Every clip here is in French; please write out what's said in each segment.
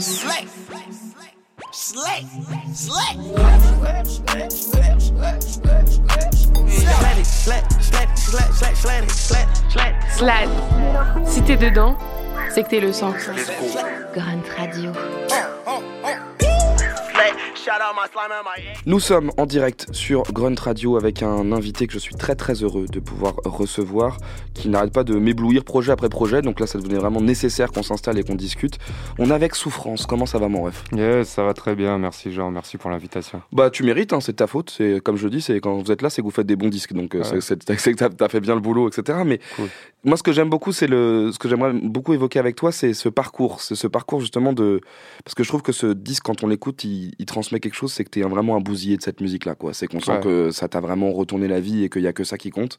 Slick. Slick. Slick. Slad. Si t'es dedans, c'est que t'es le sang. Grunt Radio. Nous sommes en direct sur Grunt Radio avec un invité que je suis très très heureux de pouvoir recevoir, qui n'arrête pas de m'éblouir projet après projet, donc là ça devenait vraiment nécessaire qu'on s'installe et qu'on discute. On est avec Souffrance, comment ça va mon ref? Yes, ça va très bien, merci Jean, merci pour l'invitation. Bah tu mérites, hein, c'est ta faute, c'est comme je dis, c'est quand vous êtes là, c'est que vous faites des bons disques, donc euh, Ouais. c'est que t'as- t'as fait bien le boulot, etc. Mais Cool. moi ce que j'aime beaucoup, c'est le, ce que j'aimerais beaucoup évoquer avec toi, c'est ce parcours, c'est ce parcours justement de, parce que je trouve que ce disque quand on l'écoute, il, il transmet quelque chose, c'est que t'es un- vraiment un bousillé de cette musique-là, quoi. C'est qu'on sent Ouais. que ça t'a vraiment retourné la vie et qu'il y a que ça qui compte.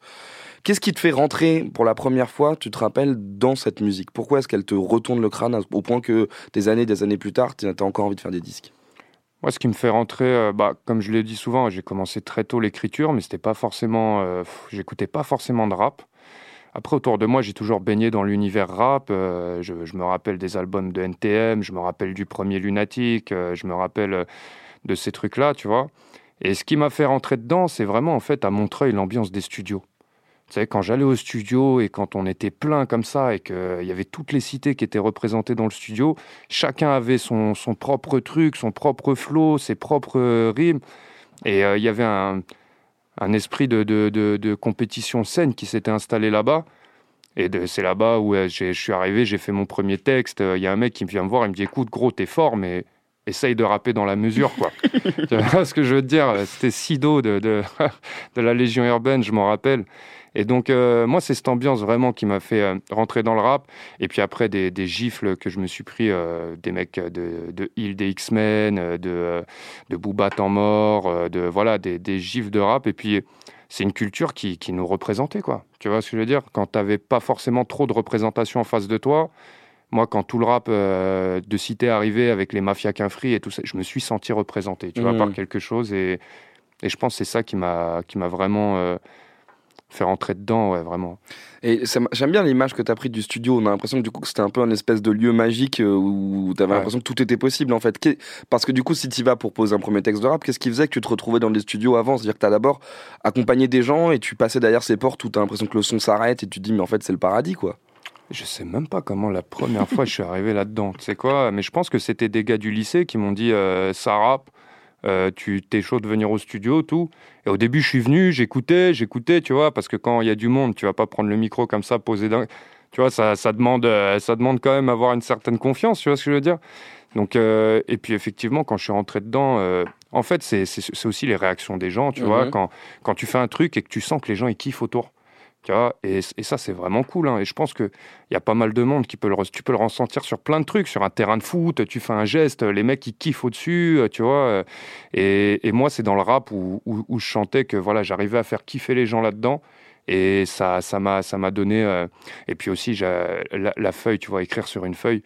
Qu'est-ce qui te fait rentrer pour la première fois, tu te rappelles, dans cette musique? Pourquoi est-ce qu'elle te retourne le crâne au point que des années, des années plus tard, t'as t'as encore envie de faire des disques? Moi, ce qui me fait rentrer, euh, bah, comme je l'ai dit souvent, j'ai commencé très tôt l'écriture, mais c'était pas forcément, euh, j'écoutais pas forcément de rap. Après, autour de moi, j'ai toujours baigné dans l'univers rap. euh, je, je me rappelle des albums de NTM, je me rappelle du premier Lunatic, je me rappelle de ces trucs-là, tu vois. Et ce qui m'a fait rentrer dedans, c'est vraiment, en fait, à Montreuil, l'ambiance des studios. Tu sais, quand j'allais au studio et quand on était plein comme ça et qu'il y avait toutes les cités qui étaient représentées dans le studio, chacun avait son, son propre truc, son propre flow, ses propres euh, rimes. Et euh, il y avait un, un esprit de, de, de- de compétition saine qui s'était installé là-bas. Et c'est là-bas où euh, je suis arrivé, j'ai fait mon premier texte. Euh, Il y a un mec qui vient me voir, il me dit Écoute, gros, t'es fort, mais essaye de rapper dans la mesure, quoi. tu vois ce que je veux te dire? C'était Sido de, de, de la Légion urbaine, je m'en rappelle. Et donc, euh, moi, c'est cette ambiance vraiment qui m'a fait euh, rentrer dans le rap. Et puis après, des, des gifles que je me suis pris, euh, des mecs de, de Hill des X-Men, de, de Booba Temps Mort, de, voilà, des, des gifles de rap. Et puis, c'est une culture qui, qui nous représentait, quoi. Tu vois ce que je veux dire? Quand tu n'avais pas forcément trop de représentation en face de toi, moi, quand tout le rap euh, de cité arrivait avec les mafias qu'un free et tout ça, je me suis senti représenté, tu vois, par quelque chose. Et, et je pense que c'est ça qui m'a vraiment euh, fait rentrer dedans, ouais, vraiment. Et j'aime bien l'image que tu as prise du studio. On a l'impression que du coup que c'était un peu un espèce de lieu magique euh, où tu avais Ouais. l'impression que tout était possible en fait. Parce que du coup, si tu vas pour poser un premier texte de rap, qu'est-ce qui faisait que tu te retrouvais dans les studios avant? C'est-à-dire que tu as d'abord accompagné des gens et tu passais derrière ces portes où tu as l'impression que le son s'arrête et tu te dis mais en fait c'est le paradis quoi. Je sais même pas comment la première fois je suis arrivé là-dedans. Tu sais quoi? Mais je pense que c'était des gars du lycée qui m'ont dit euh, ça rappe, euh, tu t'es chaud de venir au studio, tout. Et au début, je suis venu, j'écoutais, j'écoutais, tu vois, parce que quand il y a du monde, tu vas pas prendre le micro comme ça, poser d'un. Tu vois, ça, ça, demande, euh, ça demande quand même avoir une certaine confiance, tu vois ce que je veux dire? Donc, euh, et puis effectivement, quand je suis rentré dedans, en fait, c'est aussi les réactions des gens, tu Mhm. vois, quand, quand tu fais un truc et que tu sens que les gens ils kiffent autour. Tu vois, et, et ça, c'est vraiment cool. hein. Et je pense qu'il y a pas mal de monde qui peut le, tu peux le ressentir sur plein de trucs. Sur un terrain de foot, tu fais un geste, les mecs, ils kiffent au-dessus, euh, tu vois. euh. Et, et moi, c'est dans le rap où, où- où je chantais que voilà, j'arrivais à faire kiffer les gens là-dedans. Et ça ça m'a ça m'a donné... euh, Et puis aussi, la, la feuille, tu vois, écrire sur une feuille,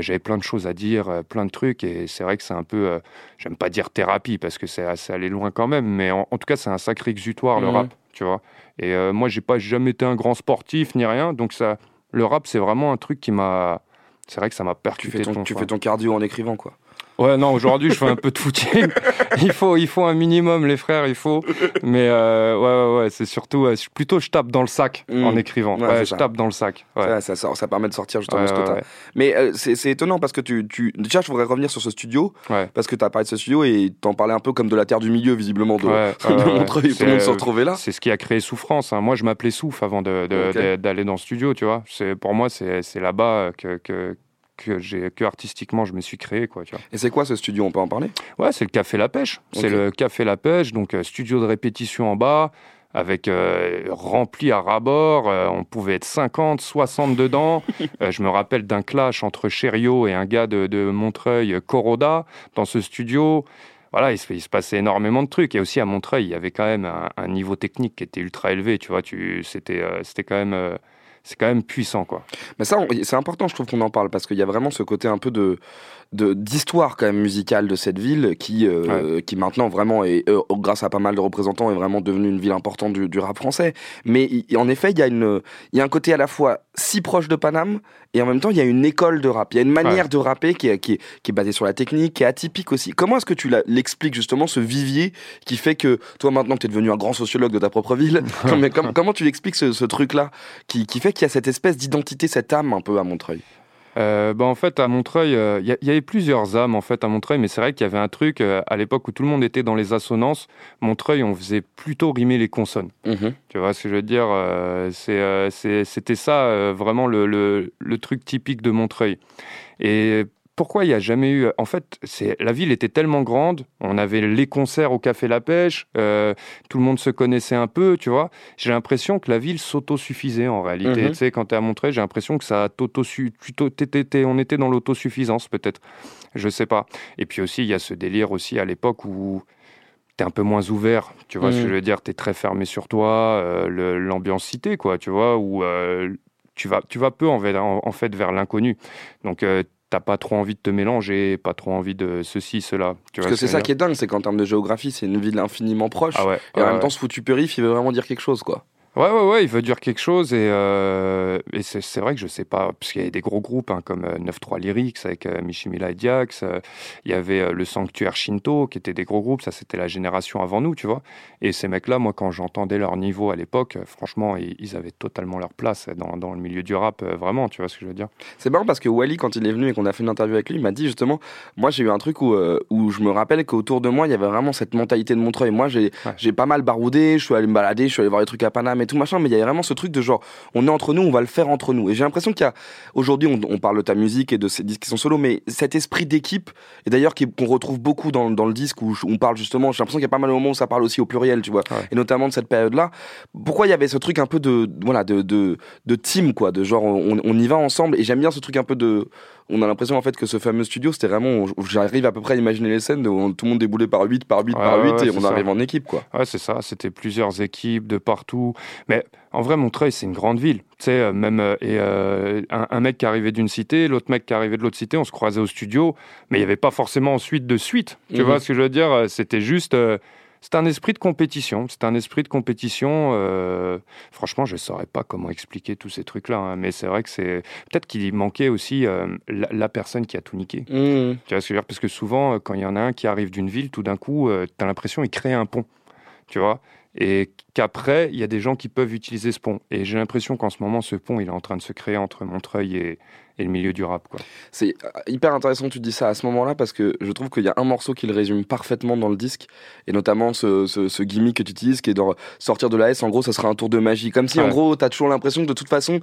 j'avais plein de choses à dire, plein de trucs. Et c'est vrai que c'est un peu... euh, J'aime pas dire thérapie, parce que c'est assez allé loin quand même. Mais en, en tout cas, c'est un sacré exutoire, le Mhm. rap, tu vois. Et euh, moi, j'ai pas jamais été un grand sportif ni rien, donc ça, le rap, c'est vraiment un truc qui m'a. C'est vrai que ça m'a Tu percuté. fais ton, de tu fais ton cardio en écrivant quoi. Ouais, non, aujourd'hui, je fais un peu de footing. il faut, il faut un minimum, les frères, il faut. Mais euh, ouais, ouais, ouais, c'est surtout, plutôt, je tape dans le sac Mm. en écrivant. Ouais, je ça. tape dans le sac. Ouais. Ça, ça, ça permet de sortir justement ce que. Mais euh, c'est étonnant parce que tu, tu... Déjà, je voudrais revenir sur ce studio Ouais. parce que tu as parlé de ce studio et t'en parlais un peu comme de la terre du milieu visiblement de, Ouais, de. Montreuil. Tout C'est, le monde se euh, retrouvait là. C'est ce qui a créé Souffrance. hein. Moi, je m'appelais Souf avant de- de- d'aller dans le studio, tu vois. C'est, pour moi, c'est, c'est là-bas que, que, que, j'ai, que artistiquement, je me suis créé, quoi, tu vois. Et c'est quoi ce studio On peut en parler? Ouais, c'est le Café La Pêche. C'est le Café La Pêche, donc euh, studio de répétition en bas, avec euh, rempli à ras-bord. euh, on pouvait être 50, 60 dedans. Euh, je me rappelle d'un clash entre Cherio et un gars de, de Montreuil, Coroda, dans ce studio. Voilà, il se, il se passait énormément de trucs. Et aussi à Montreuil, il y avait quand même un, un niveau technique qui était ultra élevé. Tu vois, tu, c'était, c'était quand même. C'est quand même puissant, quoi. Mais ça, c'est important, je trouve qu'on en parle parce qu'il y a vraiment ce côté un peu de d'histoire quand même musicale de cette ville qui euh, qui maintenant vraiment est euh, grâce à pas mal de représentants est vraiment devenue une ville importante du, du rap français. Mais en effet, il y a une il y a un côté à la fois si proche de Paname et en même temps il y a une école de rap. Il y a une manière Ouais. de rapper qui est, qui est qui est basée sur la technique, qui est atypique aussi. Comment est-ce que tu l'expliques justement ce vivier qui fait que toi maintenant que tu es devenu un grand sociologue de ta propre ville, mais com- comment tu l'expliques ce, ce truc là qui, qui fait qu'il y a cette espèce d'identité, cette âme un peu à Montreuil. Euh, bah, en fait, à Montreuil, euh, il y, avait plusieurs âmes en fait à Montreuil, mais c'est vrai qu'il y avait un truc euh, à l'époque où tout le monde était dans les assonances. Montreuil, on faisait plutôt rimer les consonnes. Tu vois ce que je veux dire euh, C'était ça vraiment le, le- le truc typique de Montreuil. Et pourquoi il n'y a jamais eu... En fait, c'est, la ville était tellement grande, on avait les concerts au Café La Pêche, euh, tout le monde se connaissait un peu, tu vois. J'ai l'impression que la ville s'autosuffisait en réalité. Mhm. Tu sais, quand tu es à Montreuil, j'ai l'impression que ça t'autosu- on était dans l'autosuffisance peut-être. Je sais pas. Et puis aussi, il y a ce délire aussi à l'époque où t'es un peu moins ouvert, tu vois ce que Mhm. je veux dire, t'es très fermé sur toi, euh, l'ambiance cité, quoi, tu vois, où euh, tu, vas, tu vas peu en, en, fait vers l'inconnu. Donc t'as pas trop envie de te mélanger, pas trop envie de ceci, cela. Tu Parce que c'est ça qui est dingue, c'est qu'en termes de géographie, c'est une ville infiniment proche. Ah ouais, Et en ouais, même temps, ce foutu périph, il veut vraiment dire quelque chose, quoi. Ouais, ouais, ouais, il veut dire quelque chose et, euh, et c'est vrai que je sais pas, parce qu'il y avait des gros groupes hein, comme euh, 9-3 Lyrics avec euh, Mishimila et Diax, euh, il y avait euh, le Sanctuaire Shinto qui étaient des gros groupes, ça c'était la génération avant nous, tu vois. Et ces mecs-là, moi quand j'entendais leur niveau à l'époque, euh, franchement, ils, ils avaient totalement leur place dans, dans le milieu du rap, euh, vraiment, tu vois ce que je veux dire. C'est marrant parce que Wally, quand il est venu et qu'on a fait une interview avec lui, il m'a dit justement, moi j'ai eu un truc où, euh, où je me rappelle qu'autour de moi, il y avait vraiment cette mentalité de Montreuil. Moi, j'ai Ouais. j'ai pas mal baroudé, je suis allé me balader, je suis allé voir des trucs à Paname et tout machin, mais il y avait vraiment ce truc de genre, on est entre nous, on va le faire entre nous. Et j'ai l'impression qu'il y a, aujourd'hui, on, on parle de ta musique et de ces disques qui sont solo, mais cet esprit d'équipe, et d'ailleurs qu'on retrouve beaucoup dans, dans le disque où on parle justement, j'ai l'impression qu'il y a pas mal de moments où ça parle aussi au pluriel, tu vois, Ouais. et notamment de cette période-là. Pourquoi il y avait ce truc un peu de, voilà, de, de, de team, quoi, de genre, on, on y va ensemble, et j'aime bien ce truc un peu de, on a l'impression en fait que ce fameux studio, c'était vraiment, j'arrive à peu près à imaginer les scènes où tout le monde déboulait par 8, par 8, Ouais, par ouais, 8, ouais, et on ça. arrive en équipe, quoi. Ouais, c'est ça. C'était plusieurs équipes de partout. Mais en vrai, Montreuil, c'est une grande ville. Tu sais, euh, même euh, et, euh, un, un mec qui arrivait d'une cité, l'autre mec qui arrivait de l'autre cité, on se croisait au studio, mais il n'y avait pas forcément ensuite de suite. Tu Mhm. vois ce que je veux dire? C'était juste. euh, c'est un esprit de compétition. C'est un esprit de compétition. euh, franchement, je ne saurais pas comment expliquer tous ces trucs-là. hein, mais c'est vrai que c'est. Peut-être qu'il manquait aussi euh, la, la personne qui a tout niqué. Mmh. Tu vois ce que je veux dire? Parce que souvent, euh, quand il y en a un qui arrive d'une ville, tout d'un coup, tu as l'impression qu'il crée un pont. Tu vois? Et qu'après, il y a des gens qui peuvent utiliser ce pont. Et j'ai l'impression qu'en ce moment, ce pont, il est en train de se créer entre Montreuil et, et le milieu du rap. C'est euh, hyper intéressant que tu dis ça à ce moment-là parce que je trouve qu'il y a un morceau qui le résume parfaitement dans le disque et notamment ce, ce, ce gimmick que tu utilises qui est de sortir de la S. En gros, ça sera un tour de magie. Comme si en gros, t'as toujours l'impression que de toute façon,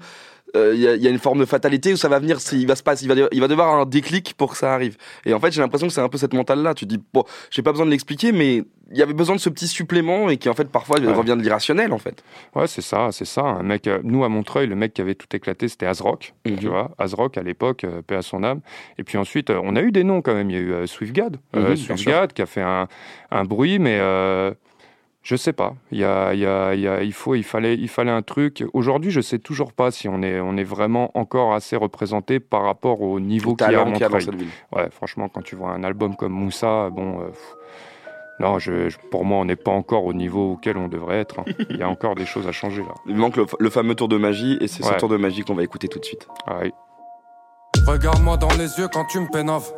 euh, il y, a- il y a une forme de fatalité où ça va venir, il va se passer, il va, il va devoir un déclic pour que ça arrive. Et en fait, j'ai l'impression que c'est un peu cette mentale-là. Tu dis, bon, j'ai pas besoin de l'expliquer, mais il y avait besoin de ce petit supplément et qui en fait parfois Ouais. revient de l'irrationnel en fait. Ouais, c'est ça, c'est ça. Un mec, euh, nous, à Montreuil, le mec qui avait tout éclaté, c'était Azrock. Mhm. Tu vois, Azrock à l'époque, euh, paix à son âme. Et puis ensuite, euh, on a eu des noms quand même. Il y a eu euh, Swiftgad, euh, Swiftgad qui a fait un, un bruit, mais euh, je sais pas. Il, y a, il, y a, il, y a- il, faut, il, fallait, il fallait un truc. Aujourd'hui, je sais toujours pas si on est, on est vraiment encore assez représenté par rapport au niveau Au qu'il y a à a Montreuil. cette ville. Ouais, franchement, quand tu vois un album comme Moussa, bon. euh, non, je, je- pour moi, on n'est pas encore au niveau auquel on devrait être. hein. Il y a encore des choses à changer là. Il manque le, le fameux tour de magie et c'est ce tour de magie qu'on va écouter tout de suite. Ah. Regarde-moi dans les yeux quand tu me pénaves.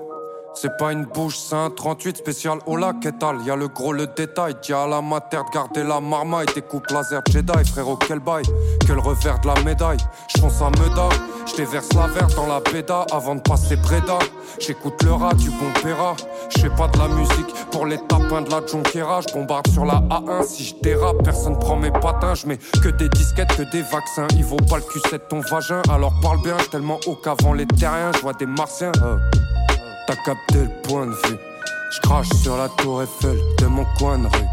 C'est pas une bouche, c'est un 38 spécial au lac étal. Y a le gros, le détail. Dis à la mater de garder la marmaille. Des coupes laser Jedi, frérot, quel bail. Que le revers de la médaille. J'fonce à Meda. J'déverse la verte dans la béda avant de passer Breda. J'écoute le rat du bon Péra. J'fais pas de la musique pour les tapins de la Jonquera. J'bombarde sur la A1 si je dérape. Personne prend mes patins. J'mets que des disquettes, que des vaccins. Ils vaut pas le cul de ton vagin. Alors parle bien, tellement haut qu'avant les terriens. J'vois des martiens. euh. T'as capté le point de vue. Je crache sur la tour Eiffel de mon coin de rue.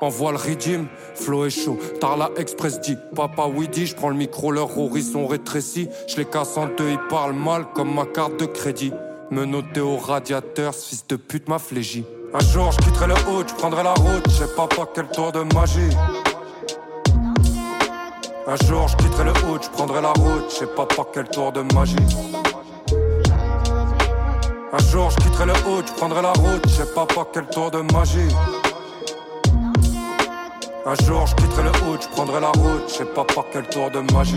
Envoie le régime, flow est chaud. Tarla Express dit, papa dit, je prends le micro, leur horizon rétréci. Je les casse en deux, ils parlent mal comme ma carte de crédit. Me noter au radiateur, ce fils de pute m'a flégi. Un jour je quitterai le haut, je prendrai la route, je sais pas quel tour de magie. Un jour je quitterai le haut, je prendrai la route, je sais pas quel tour de magie. Un jour je quitterai le haut, je prendrai la route, je sais pas par quel tour de magie. Un jour je quitterai le haut, je prendrai la route, je sais pas par quel tour de magie.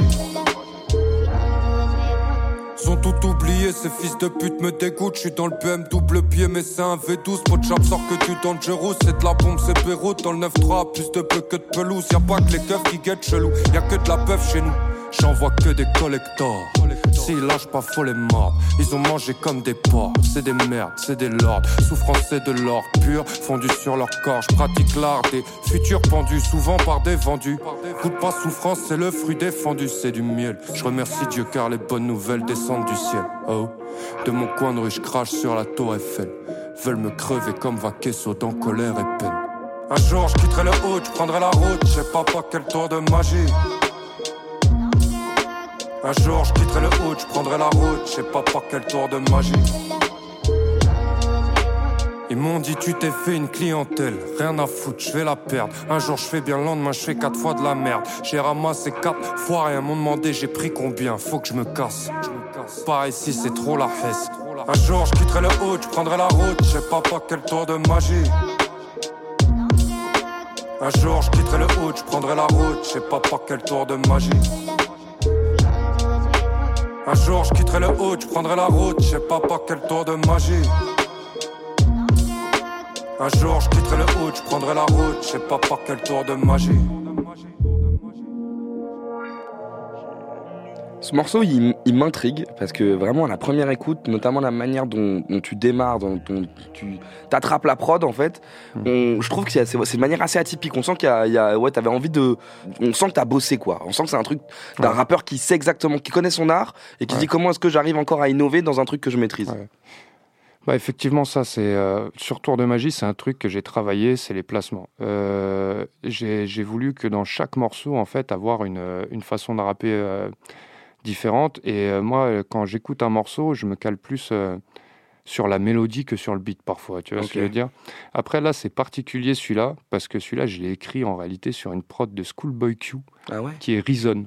Ils ont tout oublié, ces fils de pute me dégoûtent. Je suis dans le BM double pied, mais c'est un V12. Pot de sort que tu dangereux. C'est de la bombe, c'est Beyrouth. Dans le 9-3, plus de peu que de pelouse. Y'a pas que les keufs qui guettent chelou. Y'a que de la peuf chez nous. J'en vois que des collectors. S'ils lâchent pas, faut les mordre. Ils ont mangé comme des porcs. C'est des merdes, c'est des lords. Souffrance, c'est de l'or pur, fondu sur leur corps. Je l'art des futurs pendus, souvent par des vendus. Coup pas souffrance, c'est le fruit défendu, c'est du miel. Je remercie Dieu car les bonnes nouvelles descendent du ciel. Oh, de mon coin de rue, je crache sur la tour Eiffel. Veulent me crever comme vaquesso dans colère et peine. Un jour, je quitterai le haut, je prendrai la route. Je pas pas quel tour de magie. Un jour je quitterai le haut, je prendrai la route, je sais pas quel tour de magie. Ils m'ont dit tu t'es fait une clientèle, rien à foutre, je vais la perdre. Un jour je fais bien, le lendemain je fais quatre fois de la merde. J'ai ramassé quatre fois rien, m'ont demandé j'ai pris combien, faut que je me casse. Pas ici c'est trop la hesse. Un jour je quitterai le haut, je prendrai la route, je sais pas quel tour de magie. Un jour je quitterai le haut, je prendrai la route, je sais pas quel tour de magie. Un jour je quitterai le haut, je prendrai la route, je sais pas par quel tour de magie. Un jour je quitterai le haut, je prendrai la route, je sais pas quel tour de magie. Ce morceau, il, il m'intrigue parce que vraiment à la première écoute, notamment la manière dont, dont tu démarres, dont, dont tu t'attrapes la prod en fait, on- je trouve que c'est une manière assez atypique. On sent qu'il y y a- ouais, t'avais envie de, on sent que t'as bossé quoi. On sent que c'est un truc d'un Ouais. rappeur qui sait exactement, qui connaît son art et qui se Ouais. dit comment est-ce que j'arrive encore à innover dans un truc que je maîtrise? Ouais. Bah effectivement, ça c'est euh, sur Tour de Magie, c'est un truc que j'ai travaillé, c'est les placements. Euh, j'ai voulu que dans chaque morceau, en fait, avoir une, une façon de rapper euh, différente. Et euh, moi, euh, quand j'écoute un morceau, je me cale plus euh, sur la mélodie que sur le beat parfois. Tu vois ce que je veux dire Après là, c'est particulier celui-là parce que celui-là, je l'ai écrit en réalité sur une prod de Schoolboy Q Ah ouais? qui est Reason.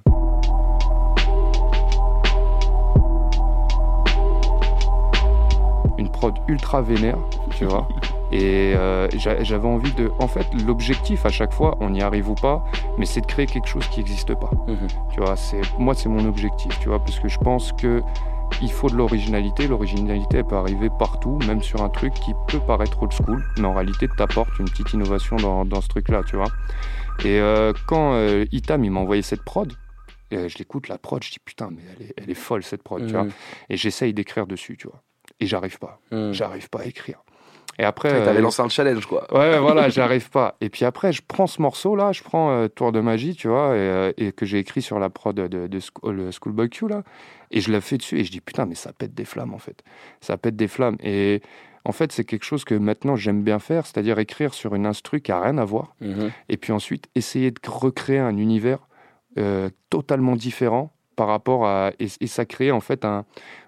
Une prod ultra vénère, tu vois. Et euh, j'a- j'avais envie de. En fait, l'objectif à chaque fois, on y arrive ou pas, mais c'est de créer quelque chose qui n'existe pas. Mhm. Tu vois, c'est moi, c'est mon objectif, tu vois, parce que je pense que il faut de l'originalité. L'originalité, elle peut arriver partout, même sur un truc qui peut paraître old school, mais en réalité, t'apporte une petite innovation dans, dans ce truc-là, tu vois. Et euh, quand euh, Itam, il m'a envoyé cette prod, et, je l'écoute, la prod, je dis putain, mais elle est, elle est folle cette prod, tu vois. Mhm. Et j'essaye d'écrire dessus, tu vois. Et j'arrive pas. Mhm. J'arrive pas à écrire. Et après. T'avais euh, lancé un challenge quoi. Ouais, voilà, j'arrive pas. Et puis après, je prends ce morceau-là, je prends euh, Tour de Magie, tu vois, et, euh, et que j'ai écrit sur la prod de, de Scho- le Schoolboy Q, là, et je la fais dessus, et je dis, putain, mais ça pète des flammes, en fait. Ça pète des flammes. Et en fait, c'est quelque chose que maintenant j'aime bien faire, c'est-à-dire écrire sur une instru qui a rien à voir, Mhm. et puis ensuite essayer de recréer un univers euh, totalement différent par rapport à. Et, et ça crée, en fait, un.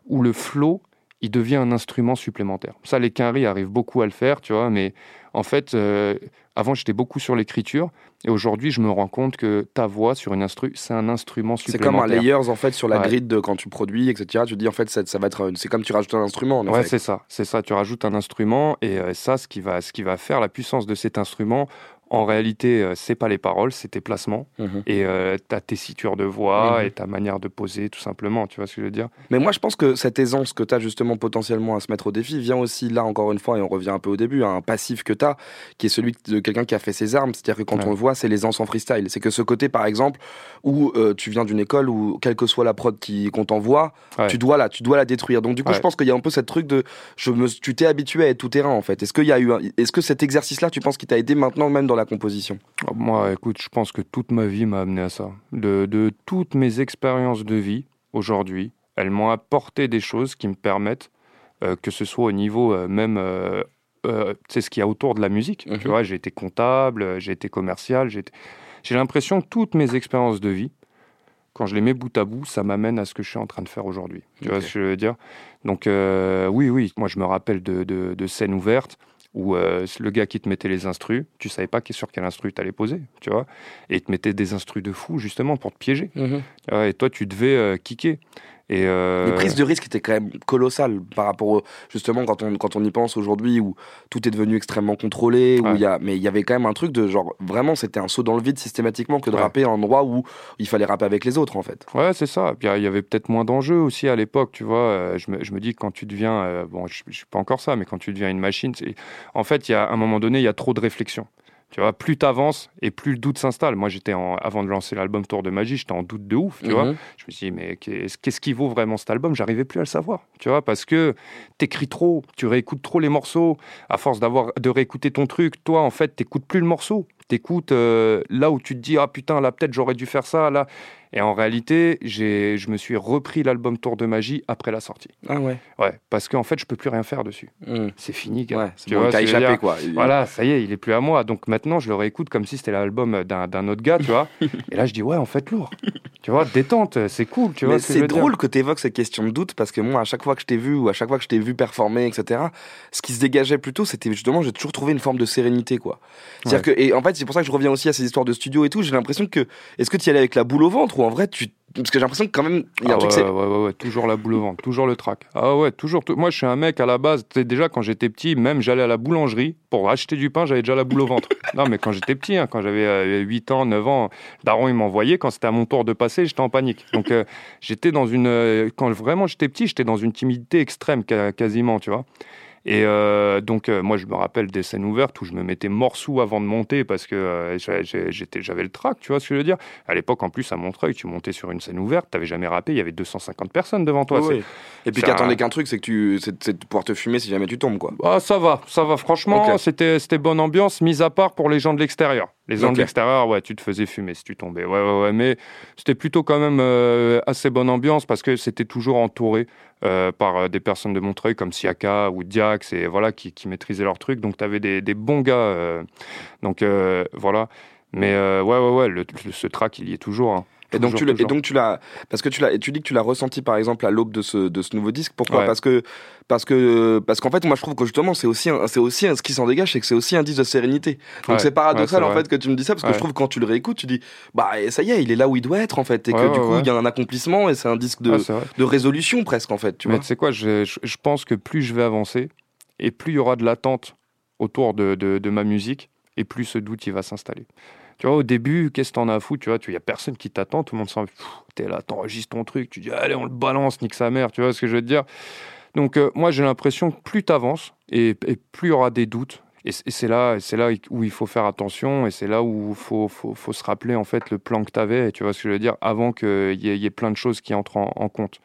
où le flow il devient un instrument supplémentaire. Ça, les quinries arrivent beaucoup à le faire, tu vois, mais en fait, euh, avant, j'étais beaucoup sur l'écriture, et aujourd'hui, je me rends compte que ta voix sur une instru, c'est un instrument C'est comme un supplémentaire. layers en fait sur la Ouais. grid de quand tu produis, etc. Tu te dis en fait ça, ça va être, c'est comme tu rajoutes un instrument. En Ouais, c'est ça, c'est ça. Tu rajoutes un instrument, et euh, ça, ce qui, va, ce qui va faire la puissance de cet instrument, en réalité, euh, c'est pas les paroles, c'est tes placements, Mhm. et euh, ta tessiture de voix, Mhm. et ta manière de poser, tout simplement, tu vois ce que je veux dire? Mais moi, je pense que cette aisance que tu as justement potentiellement à se mettre au défi vient aussi, là, encore une fois, et on revient un peu au début, à un passif que tu as, qui est celui de quelqu'un qui a fait ses armes. C'est-à-dire que quand Ouais. on le voit, c'est l'aisance en freestyle. C'est que ce côté, par exemple, où euh, tu viens d'une école où, quelle que soit la prod qu'on t'envoie, Ouais. tu, dois la, tu dois la détruire. Donc, du coup, Ouais. je pense qu'il y a un peu cette truc de. Je me, tu t'es habitué à être tout terrain, en fait. Est-ce, qu'il y a eu un- est-ce que cet exercice-là, tu penses qu'il t'a aidé maintenant, même dans la composition Moi, écoute, je pense que toute ma vie m'a amené à ça. De, de toutes mes expériences de vie aujourd'hui, elles m'ont apporté des choses qui me permettent, euh, que ce soit au niveau euh, même, euh, euh, sais, ce qu'il y a autour de la musique. Mhm. Tu vois, j'ai été comptable, j'ai été commercial, j'ai été- j'ai l'impression que toutes mes expériences de vie, quand je les mets bout à bout, ça m'amène à ce que je suis en train de faire aujourd'hui. Tu vois ce que je veux dire? Donc, euh, oui, oui, moi je me rappelle de, de, de scènes ouvertes où euh, le gars qui te mettait les instrus, tu savais pas sur quel instru t'allais poser, tu vois, et il te mettait des instrus de fou justement pour te piéger. Mhm. Et toi, tu devais euh, kicker. Et euh, Les prises de risque étaient quand même colossales par rapport au, justement quand on, quand on y pense aujourd'hui où tout est devenu extrêmement contrôlé, où il y a, mais il y avait quand même un truc de genre vraiment c'était un saut dans le vide systématiquement que de Ouais. rapper à un endroit où il fallait rapper avec les autres en fait. Ouais, c'est ça. Puis il y avait peut-être moins d'enjeux aussi à l'époque, tu vois. Euh, je, me, je me dis que quand tu deviens, euh, bon, je, je suis pas encore ça, mais quand tu deviens une machine, en fait, il y a à un moment donné, il y a trop de réflexion. Tu vois, plus t'avances et plus le doute s'installe. Moi, j'étais en, avant de lancer l'album Tour de Magie, j'étais en doute de ouf, tu vois. Mhm. Je me suis dit, mais qu'est-ce qu'est-ce qui vaut vraiment cet album? J'arrivais plus à le savoir, tu vois, parce que t'écris trop, tu réécoutes trop les morceaux. À force d'avoir de réécouter ton truc, toi, en fait, t'écoutes plus le morceau. T'écoutes euh, là où tu te dis, ah putain, là, peut-être j'aurais dû faire ça, là. Et en réalité, je me suis repris l'album Tour de Magie après la sortie. Ah ouais. Ouais, parce qu'en fait, je peux plus rien faire dessus. Mhm. C'est fini, gars. Ouais, Tu bon, vois veux échappé dire quoi. Voilà, ça y est, il est plus à moi. Donc maintenant, je le réécoute comme si c'était l'album d'un, d'un autre gars, tu vois. Et là, je dis, ouais, en fait, lourd. Tu vois, détente, c'est cool, tu vois. Ce c'est dire. drôle que tu évoques cette question de doute parce que moi, à chaque fois que je t'ai vu ou à chaque fois que je t'ai vu performer, etc., ce qui se dégageait plutôt, c'était justement, j'ai toujours trouvé une forme de sérénité, quoi. C'est-à-dire que, et en fait, c'est pour ça que je reviens aussi à ces histoires de studio et tout. J'ai l'impression que, est-ce que tu y allais avec la boule au ventre ou en vrai, tu, parce que j'ai l'impression que quand même, il y a Ah un truc, ouais, c'est. ouais, ouais, ouais, toujours la boule au ventre, toujours le trac. Ah ouais, toujours. Moi, je suis un mec à la base. Déjà, quand j'étais petit, même j'allais à la boulangerie pour acheter du pain, j'avais déjà la boule au ventre. non, mais quand j'étais petit, hein, quand j'avais euh, 8 ans, 9 ans, Daron, il m'envoyait. Quand c'était à mon tour de passer, j'étais en panique. Donc, euh, j'étais dans une. euh, quand vraiment j'étais petit, j'étais dans une timidité extrême, quasiment, tu vois. Et euh, donc, euh, moi, je me rappelle des scènes ouvertes où je me mettais morceau avant de monter parce que euh, j'avais le trac, tu vois ce que je veux dire? À l'époque, en plus, à Montreuil, tu montais sur une scène ouverte, t'avais jamais rappé, il y avait 250 personnes devant toi. Et puis c'est qu'attendait un- qu'un truc, c'est que tu, c'est de pouvoir te fumer si jamais tu tombes, quoi. Ah, ça va, ça va. Franchement, c'était bonne ambiance, mis à part pour les gens de l'extérieur. Les gens Ok. de l'extérieur, ouais, tu te faisais fumer si tu tombais. Ouais, ouais, ouais. Mais c'était plutôt quand même euh, assez bonne ambiance parce que c'était toujours entouré euh, par euh, des personnes de Montreuil comme Siaka ou Diax et voilà qui, qui maîtrisaient leur truc. Donc tu avais des, des bons gars. euh, donc voilà. Mais ouais, ouais, ouais, le, le- ce track, il y est toujours. hein. Et donc, Toujours, tu l'as- et toujours. donc tu l'as, parce que tu l'as, et tu dis que tu l'as ressenti par exemple à l'aube de ce, de ce nouveau disque. Pourquoi? Ouais. Parce que, parce que, parce qu'en fait, moi je trouve que justement c'est aussi, c'est aussi un- ce qui s'en dégage, c'est que c'est aussi un disque de sérénité. Donc Ouais, c'est paradoxal ouais, en fait que tu me dis ça parce que je trouve que quand tu le réécoutes, tu dis, bah ça y est, il est là où il doit être en fait, et que du coup il y a un accomplissement et c'est un disque de, de résolution presque en fait, tu Mais vois. tu sais quoi, je, je- je pense que plus je vais avancer, et plus il y aura de l'attente autour de, de- de ma musique, et plus ce doute il va s'installer. Tu vois, au début, qu'est-ce que t'en as à foutre Tu vois, il n'y a personne qui t'attend, tout le monde s'en. T'es là, t'enregistres ton truc, tu dis, allez, on le balance, nique sa mère, tu vois ce que je veux dire Donc, euh, moi, j'ai l'impression que plus t'avances, et, plus il y aura des doutes. Et c'est là, c'est là où il faut faire attention, et c'est là où il faut, faut, faut se rappeler, en fait, le plan que t'avais, tu vois ce que je veux dire, avant qu'il y, ait- plein de choses qui entrent en, en compte.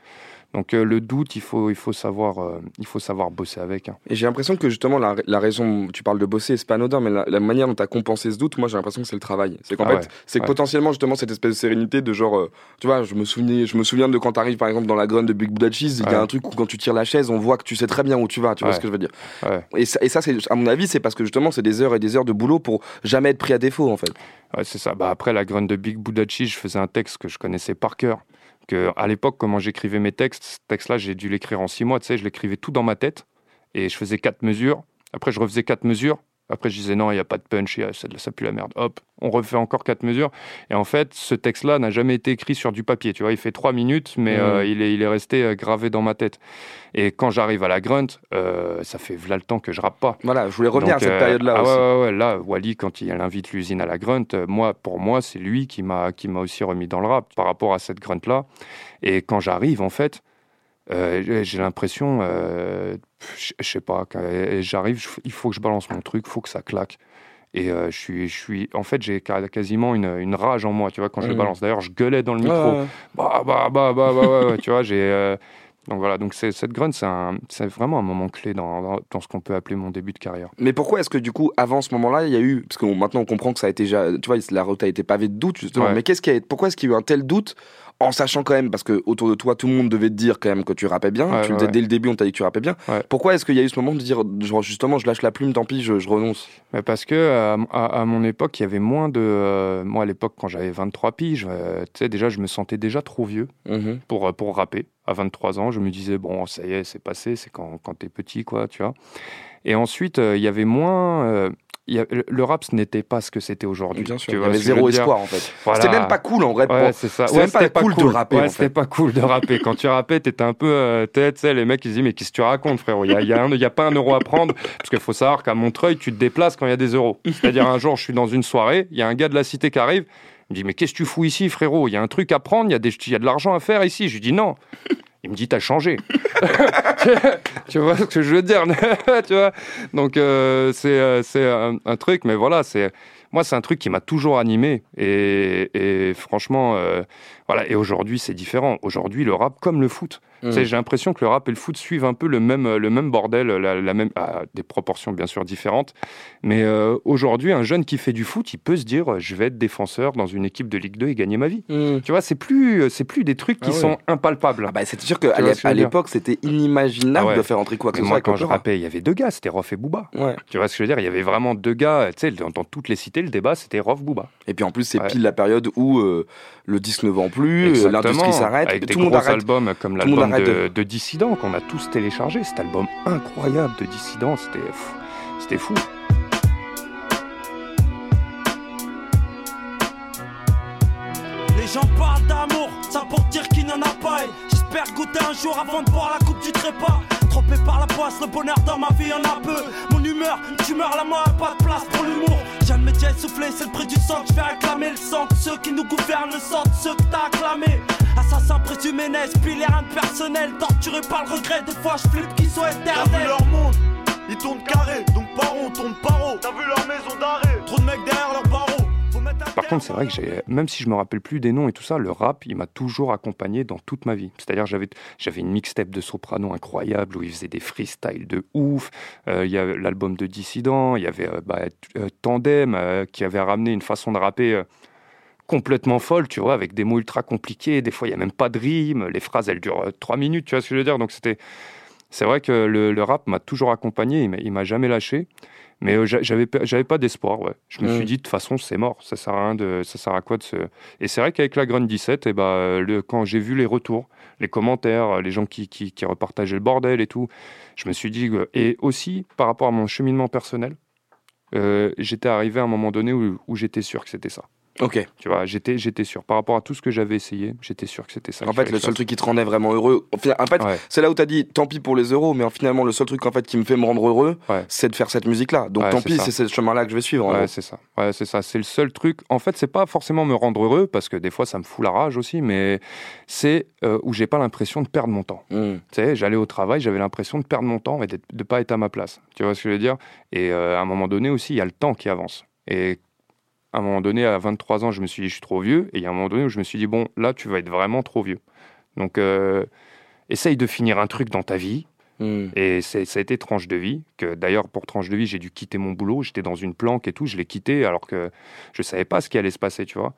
Donc euh, le doute, il faut, il faut savoir, euh, il faut savoir bosser avec. hein. Et j'ai l'impression que justement la, la raison, tu parles de bosser, c'est pas anodin, mais la, la manière dont tu as compensé ce doute, moi j'ai l'impression que c'est le travail. C'est qu'en Ah fait, ouais, c'est que potentiellement justement cette espèce de sérénité de genre, euh, tu vois, je me souviens, je me souviens de quand t'arrives par exemple dans la grande de Big Buddha Cheese, il y a un truc où quand tu tires la chaise, on voit que tu sais très bien où tu vas, tu vois ce que je veux dire. Et ça, et ça c'est à mon avis, c'est parce que justement c'est des heures et des heures de boulot pour jamais être pris à défaut en fait. Ouais, c'est ça. Bah, après la graine de Big Buddha Cheese, je faisais un texte que je connaissais par cœur. À l'époque, comment j'écrivais mes textes, ce texte-là, j'ai dû l'écrire en six mois. Tu sais, je l'écrivais tout dans ma tête et je faisais quatre mesures. Après, je refaisais quatre mesures. Après, je disais non, il n'y a pas de punch, ça, ça pue la merde. Hop, on refait encore quatre mesures. Et en fait, ce texte-là n'a jamais été écrit sur du papier. Tu vois, il fait trois minutes, mais Mhm. euh, il, est, il est resté euh, gravé dans ma tête. Et quand j'arrive à la grunt, euh, ça fait v'là le temps que je rappe pas. Voilà, je voulais revenir Donc, à cette euh, période-là ah aussi. ouais, ouais, ouais, là, Wally, quand il invite l'usine à la grunt, moi, pour moi, c'est lui qui m'a qui m'a aussi remis dans le rap par rapport à cette grunt-là. Et quand j'arrive, en fait, euh, j'ai- j'ai l'impression, euh, je je sais pas, j'arrive, il faut que je balance mon truc, il faut que ça claque. Et euh, je suis, je suis, en fait, j'ai quasiment une, une rage en moi, tu vois, quand je le Mhm. balance. D'ailleurs, je gueulais dans le micro bah bah bah bah, bah, ouais, tu vois j'ai euh, donc voilà donc c'est cette grunt c'est vraiment un moment clé dans, dans, dans ce qu'on peut appeler mon début de carrière Mais pourquoi est-ce que du coup, avant ce moment-là, il y a eu, parce que maintenant on comprend que ça a été déjà, tu vois, la route a été pavée de doutes justement. Ouais. Mais qu'est-ce qui a, pourquoi est-ce qu'il y a eu un tel doute en sachant quand même, parce que autour de toi, tout le monde devait te dire quand même que tu rappais bien. Ouais, tu, ouais, dès, le début, on t'a dit que tu rappais bien. Ouais. Pourquoi est-ce qu'il y a eu ce moment de dire, genre, justement, je lâche la plume, tant pis, je, je renonce? Mais parce que euh, à, à mon époque il y avait moins de euh, moi à l'époque quand j'avais 23 piges euh, tu sais déjà je me sentais déjà trop vieux Mhm. pour pour rapper à 23 ans. Je me disais, bon, ça y est, c'est passé, c'est quand, quand t'es petit, quoi, tu vois. Et ensuite, il y avait moins. Euh, il y a- le- rap, ce n'était pas ce que c'était aujourd'hui. Bien sûr, Tu il y vois avait zéro espoir en fait. Voilà. C'était même pas cool en vrai. Ouais, c'est ça. c'était même pas cool de rapper, Ouais, en c'était pas cool de rapper. Quand tu rappais, t'étais un peu. euh, t'es- tu sais, les mecs, ils se disent Mais qu'est-ce que tu racontes, frérot? Il n'y a, il y a y pas un euro à prendre. Parce qu'il faut savoir qu'à Montreuil, tu te déplaces quand il y a des euros. C'est-à-dire, un jour, je suis dans une soirée, il y a un gars de la cité qui arrive. Il me dit Mais qu'est-ce que tu fous ici, frérot? Il y a un truc à prendre, il y, a des- il y a de l'argent à faire ici. Je lui dis Non. Il me dit T'as changé. tu vois ce que je veux dire tu vois Donc, euh, c'est euh, un, truc, mais voilà, c'est. Moi, c'est un truc qui m'a toujours animé. Et, et franchement, euh, voilà. Et aujourd'hui, c'est différent. Aujourd'hui, le rap, comme le foot. Mm. Sais, J'ai l'impression que le rap et le foot suivent un peu le même, le même bordel, la, la même, à des proportions bien sûr différentes. Mais euh, aujourd'hui, un jeune qui fait du foot, il peut se dire euh, je vais être défenseur dans une équipe de Ligue 2 et gagner ma vie. Mm. Tu vois, c'est plus, c'est plus des trucs qui Ah ouais. sont impalpables. Ah bah, c'est sûr qu'à à l'époque, c'était inimaginable Ah ouais. de faire entrer quoi que ce soit moi, quand je rappais, il y avait deux gars, c'était Rof et Booba. Ouais. Tu vois ce que je veux dire? Il y avait vraiment deux gars, tu sais, dans, dans toutes les cités, le débat, c'était Rof Booba. Et puis en plus, c'est pile la période où euh, le disque ne vend plus, euh, Exactement. l'industrie s'arrête, Avec des tout le monde gros arrête. albums comme l'album de, de Dissident qu'on a tous téléchargé. Cet album incroyable de Dissident, c'était fou. C'était fou. Les gens parlent d'amour, ça pour dire qu'il n'en a pas. Et J'espère goûter un jour avant de boire la coupe du trépas. Trompé par la poisse, le bonheur dans ma vie en a peu. Mon humeur, tu meurs la mort, pas de place pour l'humour. J'ai un métier essoufflé, c'est le prix du sang que je vais réclamer le sang. de Ceux qui nous gouvernent le sang, de ceux que t'as acclamé. Assassin présumé, n'est les reins personnel. Torturé par le regret, des fois je flippe qu'ils soient T'as vu éternels. leur monde? Ils tournent carré, donc par rond, tourne par haut. T'as vu leur maison d'arrêt? Trop de mecs derrière leurs barreaux. Par contre, c'est vrai que même si je me rappelle plus des noms et tout ça, le rap, il m'a toujours accompagné dans toute ma vie. C'est-à-dire, j'avais, j'avais une mixtape de soprano incroyable où il faisait des freestyles de ouf. Euh, il y a l'album de Dissident, il y avait euh, bah, euh, Tandem qui avait ramené une façon de rapper. complètement folle, tu vois, avec des mots ultra compliqués. Des fois, il n'y a même pas de rime. Les phrases, elles durent trois minutes, tu vois ce que je veux dire? Donc, c'était. C'est vrai que le, rap m'a toujours accompagné, il il m'a jamais lâché. Mais euh, j'a- j'avais, pas- j'avais pas d'espoir, ouais. Je me Mm. suis dit, de toute façon, c'est mort. Ça sert à rien de. Ça sert à quoi de se. Et c'est vrai qu'avec la Grun 17, et bah, euh, le, quand j'ai vu les retours, les commentaires, les gens qui, qui, qui repartageaient le bordel et tout, je me suis dit. Et aussi, par rapport à mon cheminement personnel, euh, j'étais arrivé à un moment donné où, où j'étais sûr que c'était ça. Ok. Tu vois, j'étais, j'étais sûr. Par rapport à tout ce que j'avais essayé, j'étais sûr que c'était ça. En fait, le seul truc qui te rendait vraiment heureux, en fait. Ouais. c'est là où t'as dit tant pis pour les euros, mais en, finalement, le seul truc en fait qui me fait me rendre heureux, Ouais. c'est de faire cette musique-là. Donc Ouais, tant pis, c'est ce chemin-là que je vais suivre. Ouais, c'est ça. Ouais, c'est ça. C'est le seul truc. En fait, c'est pas forcément me rendre heureux parce que des fois, ça me fout la rage aussi, mais c'est euh, où j'ai pas l'impression de perdre mon temps. Mm. Tu sais, j'allais au travail, j'avais l'impression de perdre mon temps et d'être- de pas être à ma place. Tu vois ce que je veux dire? Et euh, à un moment donné aussi, il y a le temps qui avance. Et à un moment donné, à 23 ans, je me suis dit, je suis trop vieux. Et il y a un moment donné où je me suis dit, bon, là, tu vas être vraiment trop vieux. Donc, euh, essaye de finir un truc dans ta vie. Mm. Et c'est- ça a été tranche de vie. Que d'ailleurs, pour tranche de vie, j'ai dû quitter mon boulot. J'étais dans une planque et tout. Je l'ai quitté alors que je savais pas ce qui allait se passer, tu vois.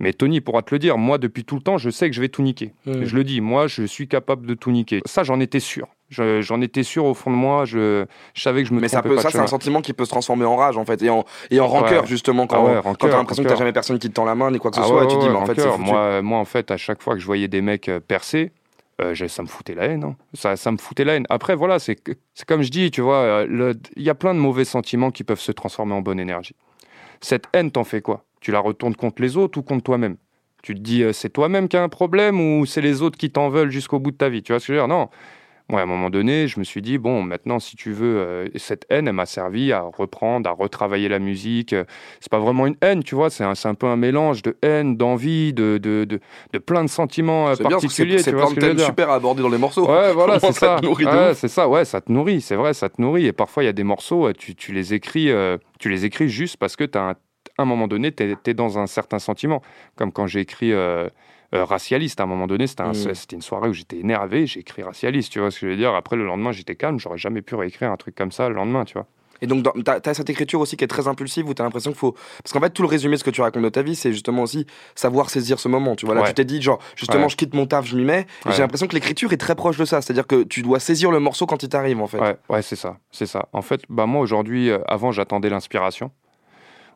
Mais Tony pourra te le dire. Moi, depuis tout le temps, je sais que je vais tout niquer. Mm. Je le dis. Moi, je suis capable de tout niquer. Ça, j'en étais sûr. Je- J'en étais sûr au fond de moi. Je, je savais que je me Mais ça, peut, pas ça c'est un sentiment qui peut se transformer en rage en fait et en, et en rancœur Ouais. justement quand, Ah ouais, t'as l'impression que t'as jamais personne qui te tend la main ni quoi que ce Ah soit et tu dis mais en fait c'est rancœur. foutu. moi, moi, en fait, à chaque fois que je voyais des mecs euh, percer, euh, ça me foutait la haine. hein. Ça, ça me foutait la haine. Après, voilà, c'est comme je dis, tu vois, euh, il y a plein de mauvais sentiments qui peuvent se transformer en bonne énergie. Cette haine, t'en fais quoi? Tu la retournes contre les autres ou contre toi-même? Tu te dis, euh, c'est toi-même qui as un problème ou c'est les autres qui t'en veulent jusqu'au bout de ta vie? Tu vois ce que je veux dire? Non. Moi, à un moment donné, je me suis dit, bon, maintenant, si tu veux, euh, cette haine, elle m'a servi à reprendre, à retravailler la musique. Euh, C'est pas vraiment une haine, tu vois, c'est un, un peu un mélange de haine, d'envie, de, de, de, de plein de sentiments euh, particuliers. c'est plein de thèmes super à aborder dans les morceaux. Ouais, voilà, c'est ça Ouais, c'est ça, ouais, ça te nourrit, c'est vrai, ça te nourrit. Et parfois, il y a des morceaux, tu, tu les écris, euh, tu les écris juste parce que tu as un, à un moment donné, tu es, dans un certain sentiment. Comme quand j'ai écrit euh, euh, Racialiste, à un moment donné, c'était un- Mm. c'était une soirée où j'étais énervé, j'ai écrit Racialiste, tu vois ce que je veux dire. Après, le lendemain, j'étais calme, j'aurais jamais pu réécrire un truc comme ça le lendemain, tu vois. Et donc, t'as as cette écriture aussi qui est très impulsive où t'as l'impression qu'il faut. Parce qu'en fait, tout le résumé de ce que tu racontes de ta vie, c'est justement aussi savoir saisir ce moment. Tu vois, là, Ouais. tu t'es dit, genre, justement, Ouais. je quitte mon taf, je m'y mets. Ouais. j'ai l'impression que l'écriture est très proche de ça. C'est-à-dire que tu dois saisir le morceau quand il t'arrive, en fait. Ouais, ouais c'est ça, c'est ça. En fait, bah moi aujourd'hui, euh, avant j'attendais l'inspiration.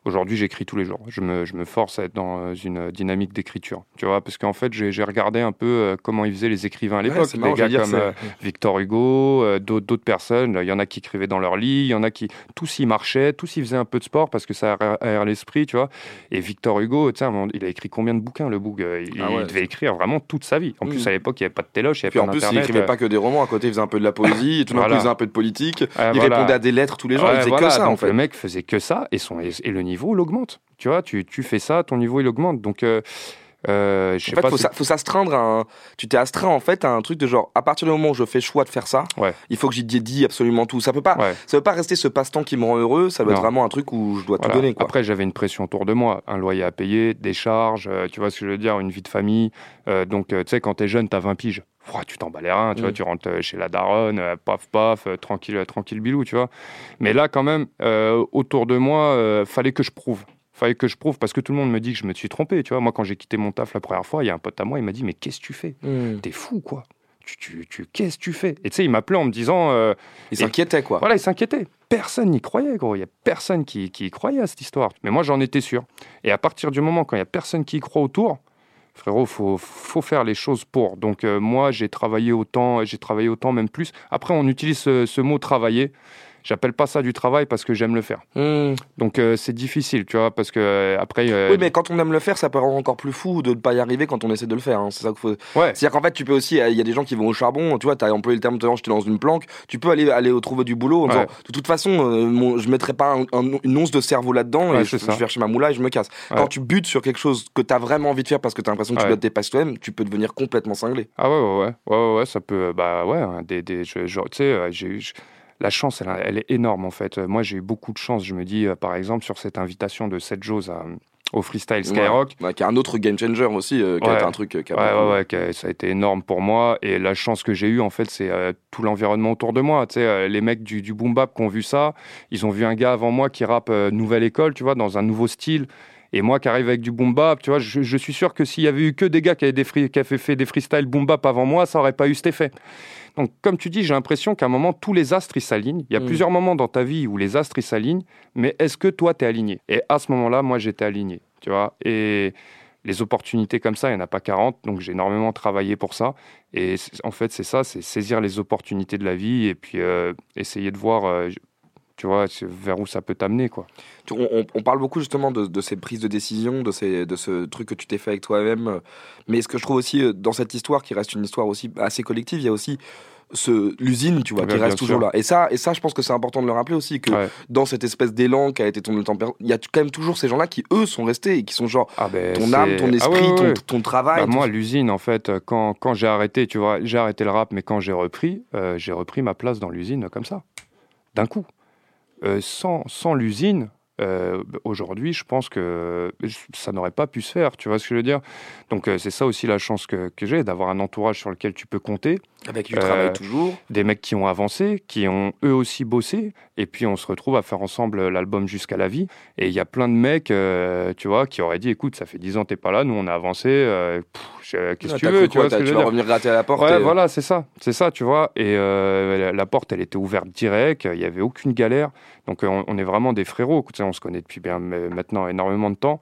Aujourd'hui, j'écris tous les jours. Je me, je me, force à être dans une dynamique d'écriture. Tu vois, parce qu'en fait, j'ai regardé un peu euh, comment ils faisaient les écrivains à l'époque. Ouais, des gars comme euh, Victor Hugo, euh, d'autres personnes. Il y en a qui écrivaient dans leur lit, il y en a qui. Tous y marchaient, tous y faisaient un peu de sport parce que ça aère l'esprit, tu vois. Et Victor Hugo, tu sais, il a écrit combien de bouquins, le bouc Il, ah devait écrire vraiment toute sa vie. En plus, mm. à l'époque, il n'y avait pas de téloche, il n'y avait Puis en plus, il écrivait pas que des romans. À côté, il faisait un peu de la poésie, et tout d'un coup, il faisait un peu de politique. il répondait à des lettres tous les jours. il faisait que ça, en fait. Le mec faisait que ça et, son, et le niveau l'augmente. Tu vois, tu, tu, fais ça, ton niveau il augmente. Donc, euh, euh, je sais en fait, pas faut, s'astreindre à un... Tu t'es astreint en fait à un truc de genre, à partir du moment où je fais choix de faire ça, il faut que j'y dit absolument tout. Ça peut pas, ça peut pas rester ce passe-temps qui me rend heureux. Ça doit être vraiment un truc où je dois tout donner. Quoi. Après, j'avais une pression autour de moi, un loyer à payer, des charges, euh, tu vois ce que je veux dire, une vie de famille. donc, tu sais, quand t'es jeune, t'as 20 piges. Tu t'en bats les reins, tu vois, mm. tu rentres chez la daronne, paf paf, tranquille, tranquille bilou, tu vois. Mais là, quand même, autour de moi, fallait que je prouve fallait que je prouve parce que tout le monde me dit que je me suis trompé. Tu vois, moi, quand j'ai quitté mon taf la première fois, il y a un pote à moi, il m'a dit Mais qu'est-ce que tu fais? Hmm. T'es fou, quoi. Tu, tu, tu qu'est-ce que tu fais? Et tu sais, il m'appelait en me disant. Euh, il s'inquiétait, quoi. Voilà, il s'inquiétait. Personne n'y croyait, gros. Il n'y a personne qui, qui croyait à cette histoire. Mais moi, j'en étais sûr. Et à partir du moment quand il n'y a personne qui y croit autour, frérot, faut, faut faire les choses pour. Donc euh, moi, j'ai travaillé autant, j'ai travaillé autant, même plus. Après, on utilise ce, ce mot travailler. J'appelle pas ça du travail parce que j'aime le faire. Hmm. Donc euh, c'est difficile, tu vois, parce que euh, après. Euh, oui, mais quand on aime le faire, ça peut rendre encore plus fou de ne pas y arriver quand on essaie de le faire. Hein. C'est ça qu'il faut. Ouais. C'est-à-dire qu'en fait, tu peux aussi. Il y a des gens qui vont au charbon. Tu vois, tu as employé le terme l'heure, j'étais dans une planque. Tu peux aller aller trouver du boulot en disant, de toute façon, je mettrai pas une once de cerveau là-dedans et je, vais chercher ma moula et je me casse. Quand tu butes sur quelque chose que tu as vraiment envie de faire parce que tu as l'impression que tu dois te dépasser toi-même, tu peux devenir complètement cinglé. Ah ouais, ouais, ouais, ouais, ouais, ça peut. Bah ouais, hein, des, des, genre, tu sais, j'ai la chance, elle, est énorme en fait. Moi, j'ai eu beaucoup de chance. Je me dis, euh, par exemple, sur cette invitation de Seth Jones au freestyle Skyrock. qui est un autre game changer aussi, euh, qui a été un truc. Euh, qui a ouais, ouais, ça a été énorme pour moi. Et la chance que j'ai eue, en fait, c'est tout l'environnement autour de moi. Tu sais, les mecs du, du boom bap qui ont vu ça, ils ont vu un gars avant moi qui rappe nouvelle école, tu vois, dans un nouveau style. Et moi qui arrive avec du boom bap, tu vois, je, suis sûr que s'il y avait eu que des gars qui avaient des qui avaient fait des freestyle boom bap avant moi, ça aurait pas eu cet effet. Donc, comme tu dis, j'ai l'impression qu'à un moment, tous les astres s'alignent. Il y a mm. plusieurs moments dans ta vie où les astres s'alignent, mais est-ce que toi, tu es aligné? Et à ce moment-là, moi, j'étais aligné, tu vois. Et les opportunités comme ça, il n'y en a pas 40, donc j'ai énormément travaillé pour ça. Et en fait, c'est ça, c'est saisir les opportunités de la vie et puis euh, essayer de voir, euh, tu vois, vers où ça peut t'amener, quoi. On, parle beaucoup justement de, ces prises de décision, de, ces, de ce truc que tu t'es fait avec toi-même. Mais ce que je trouve aussi euh, dans cette histoire, qui reste une histoire aussi assez collective, il y a aussi l'usine, tu vois, qui reste toujours là. Et ça, et ça, je pense que c'est important de le rappeler aussi que dans cette espèce d'élan qui a été ton temps, il y a quand même toujours ces gens-là qui eux sont restés et qui sont genre ah ben, ton âme, ton ah esprit, ton, travail. Bah, moi, l'usine, en fait, quand, quand j'ai arrêté, tu vois, j'ai arrêté le rap, mais quand j'ai repris, euh, j'ai repris ma place dans l'usine comme ça, d'un coup. Euh, sans, sans l'usine, euh, aujourd'hui, je pense que ça n'aurait pas pu se faire, tu vois ce que je veux dire? Donc euh, c'est ça aussi la chance que, que j'ai, d'avoir un entourage sur lequel tu peux compter. Avec du travail toujours. Des mecs qui ont avancé, qui ont eux aussi bossé, et puis on se retrouve à faire ensemble l'album Jusqu'à la vie. Et il y a plein de mecs, tu vois, qui auraient dit, écoute, ça fait 10 ans t'es pas là, nous on a avancé, qu'est-ce que tu veux, tu vois, tu vas revenir gratter à la porte. Ouais, voilà, c'est ça, c'est ça, tu vois. Et la porte, elle était ouverte direct, il y avait aucune galère. Donc euh, on, est vraiment des frérots. on se connaît depuis bien maintenant énormément de temps.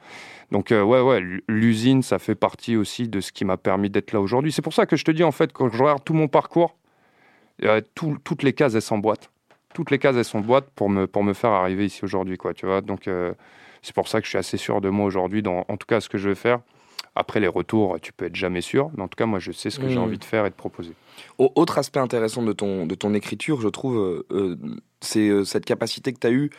Donc euh, ouais, ouais, l'usine, ça fait partie aussi de ce qui m'a permis d'être là aujourd'hui. C'est pour ça que je te dis en fait, quand je regarde tout mon parcours, toutes les cases elles s'emboîtent. Toutes les cases elles s'emboîtent pour me pour me faire arriver ici aujourd'hui, quoi. Tu vois. Donc euh, c'est pour ça que je suis assez sûr de moi aujourd'hui, en tout cas ce que je vais faire. Après, les retours, tu peux être jamais sûr. Mais en tout cas, moi, je sais ce que j'ai mmh. envie de faire et de proposer. Autre aspect intéressant de ton, de ton écriture, je trouve, euh, euh, c'est euh, cette capacité que tu as eue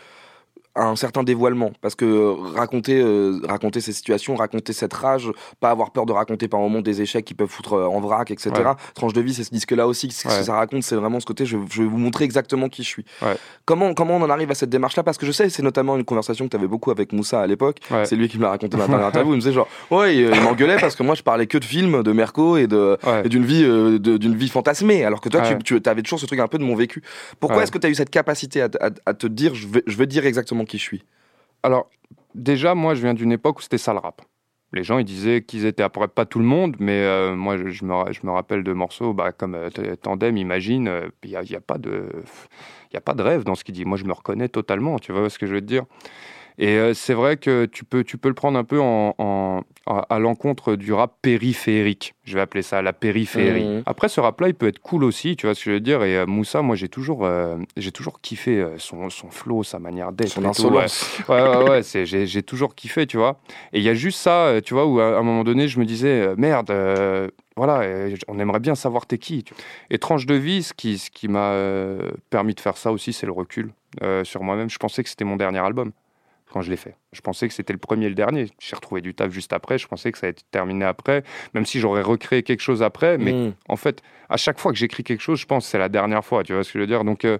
un certain dévoilement. Parce que raconter euh, raconter ces situations raconter cette rage pas avoir peur de raconter par moment des échecs qui peuvent foutre euh, en vrac etc tranche de vie c'est ce disque là aussi ce que ça raconte c'est vraiment ce côté je, je, vais vous montrer exactement qui je suis. Comment comment on en arrive à cette démarche là parce que je sais c'est notamment une conversation que tu avais beaucoup avec Moussa à l'époque. C'est lui qui me l'a raconté dans la interview. Il me disait genre ouais il, m'engueulait parce que moi je parlais que de films de Merco et de d'une vie euh, d'une vie fantasmée alors que toi tu, tu avais toujours ce truc un peu de mon vécu. Pourquoi est-ce que tu as eu cette capacité à, à, te dire je vais, je vais dire exactement qui je suis Alors, déjà, moi, je viens d'une époque où c'était ça le rap. Les gens, ils disaient qu'ils étaient après pas tout le monde, mais euh, moi, je, me, je, me, rappelle de morceaux bah, comme euh, Tandem, Imagine. Il n'y a, pas de, rêve dans ce qu'il dit. Moi, je me reconnais totalement. Tu vois ce que je veux te dire Et euh, c'est vrai que tu peux, tu peux le prendre un peu en, en- à, à l'encontre du rap périphérique. Je vais appeler ça la périphérie. Mhm. Après, ce rap-là, il peut être cool aussi, tu vois ce que je veux dire? Et euh, Moussa, moi, j'ai toujours, euh, j'ai toujours kiffé euh, son, son flow, sa manière d'être. Son insolence. Ouais, ouais, ouais, j'ai, toujours kiffé, tu vois. Et il y a juste ça, tu vois, où à un moment donné, je me disais, merde, euh, voilà, on aimerait bien savoir t'es qui. tu vois. Et tranche de vie, ce qui, ce qui m'a permis de faire ça aussi, c'est le recul sur moi-même. Je pensais que c'était mon dernier album quand je l'ai fait. Je pensais que c'était le premier et le dernier. J'ai retrouvé du taf juste après. Je pensais que ça allait être terminé après, même si j'aurais recréé quelque chose après. Mais Mm. en fait, à chaque fois que j'écris quelque chose, je pense que c'est la dernière fois, tu vois ce que je veux dire? Donc, euh,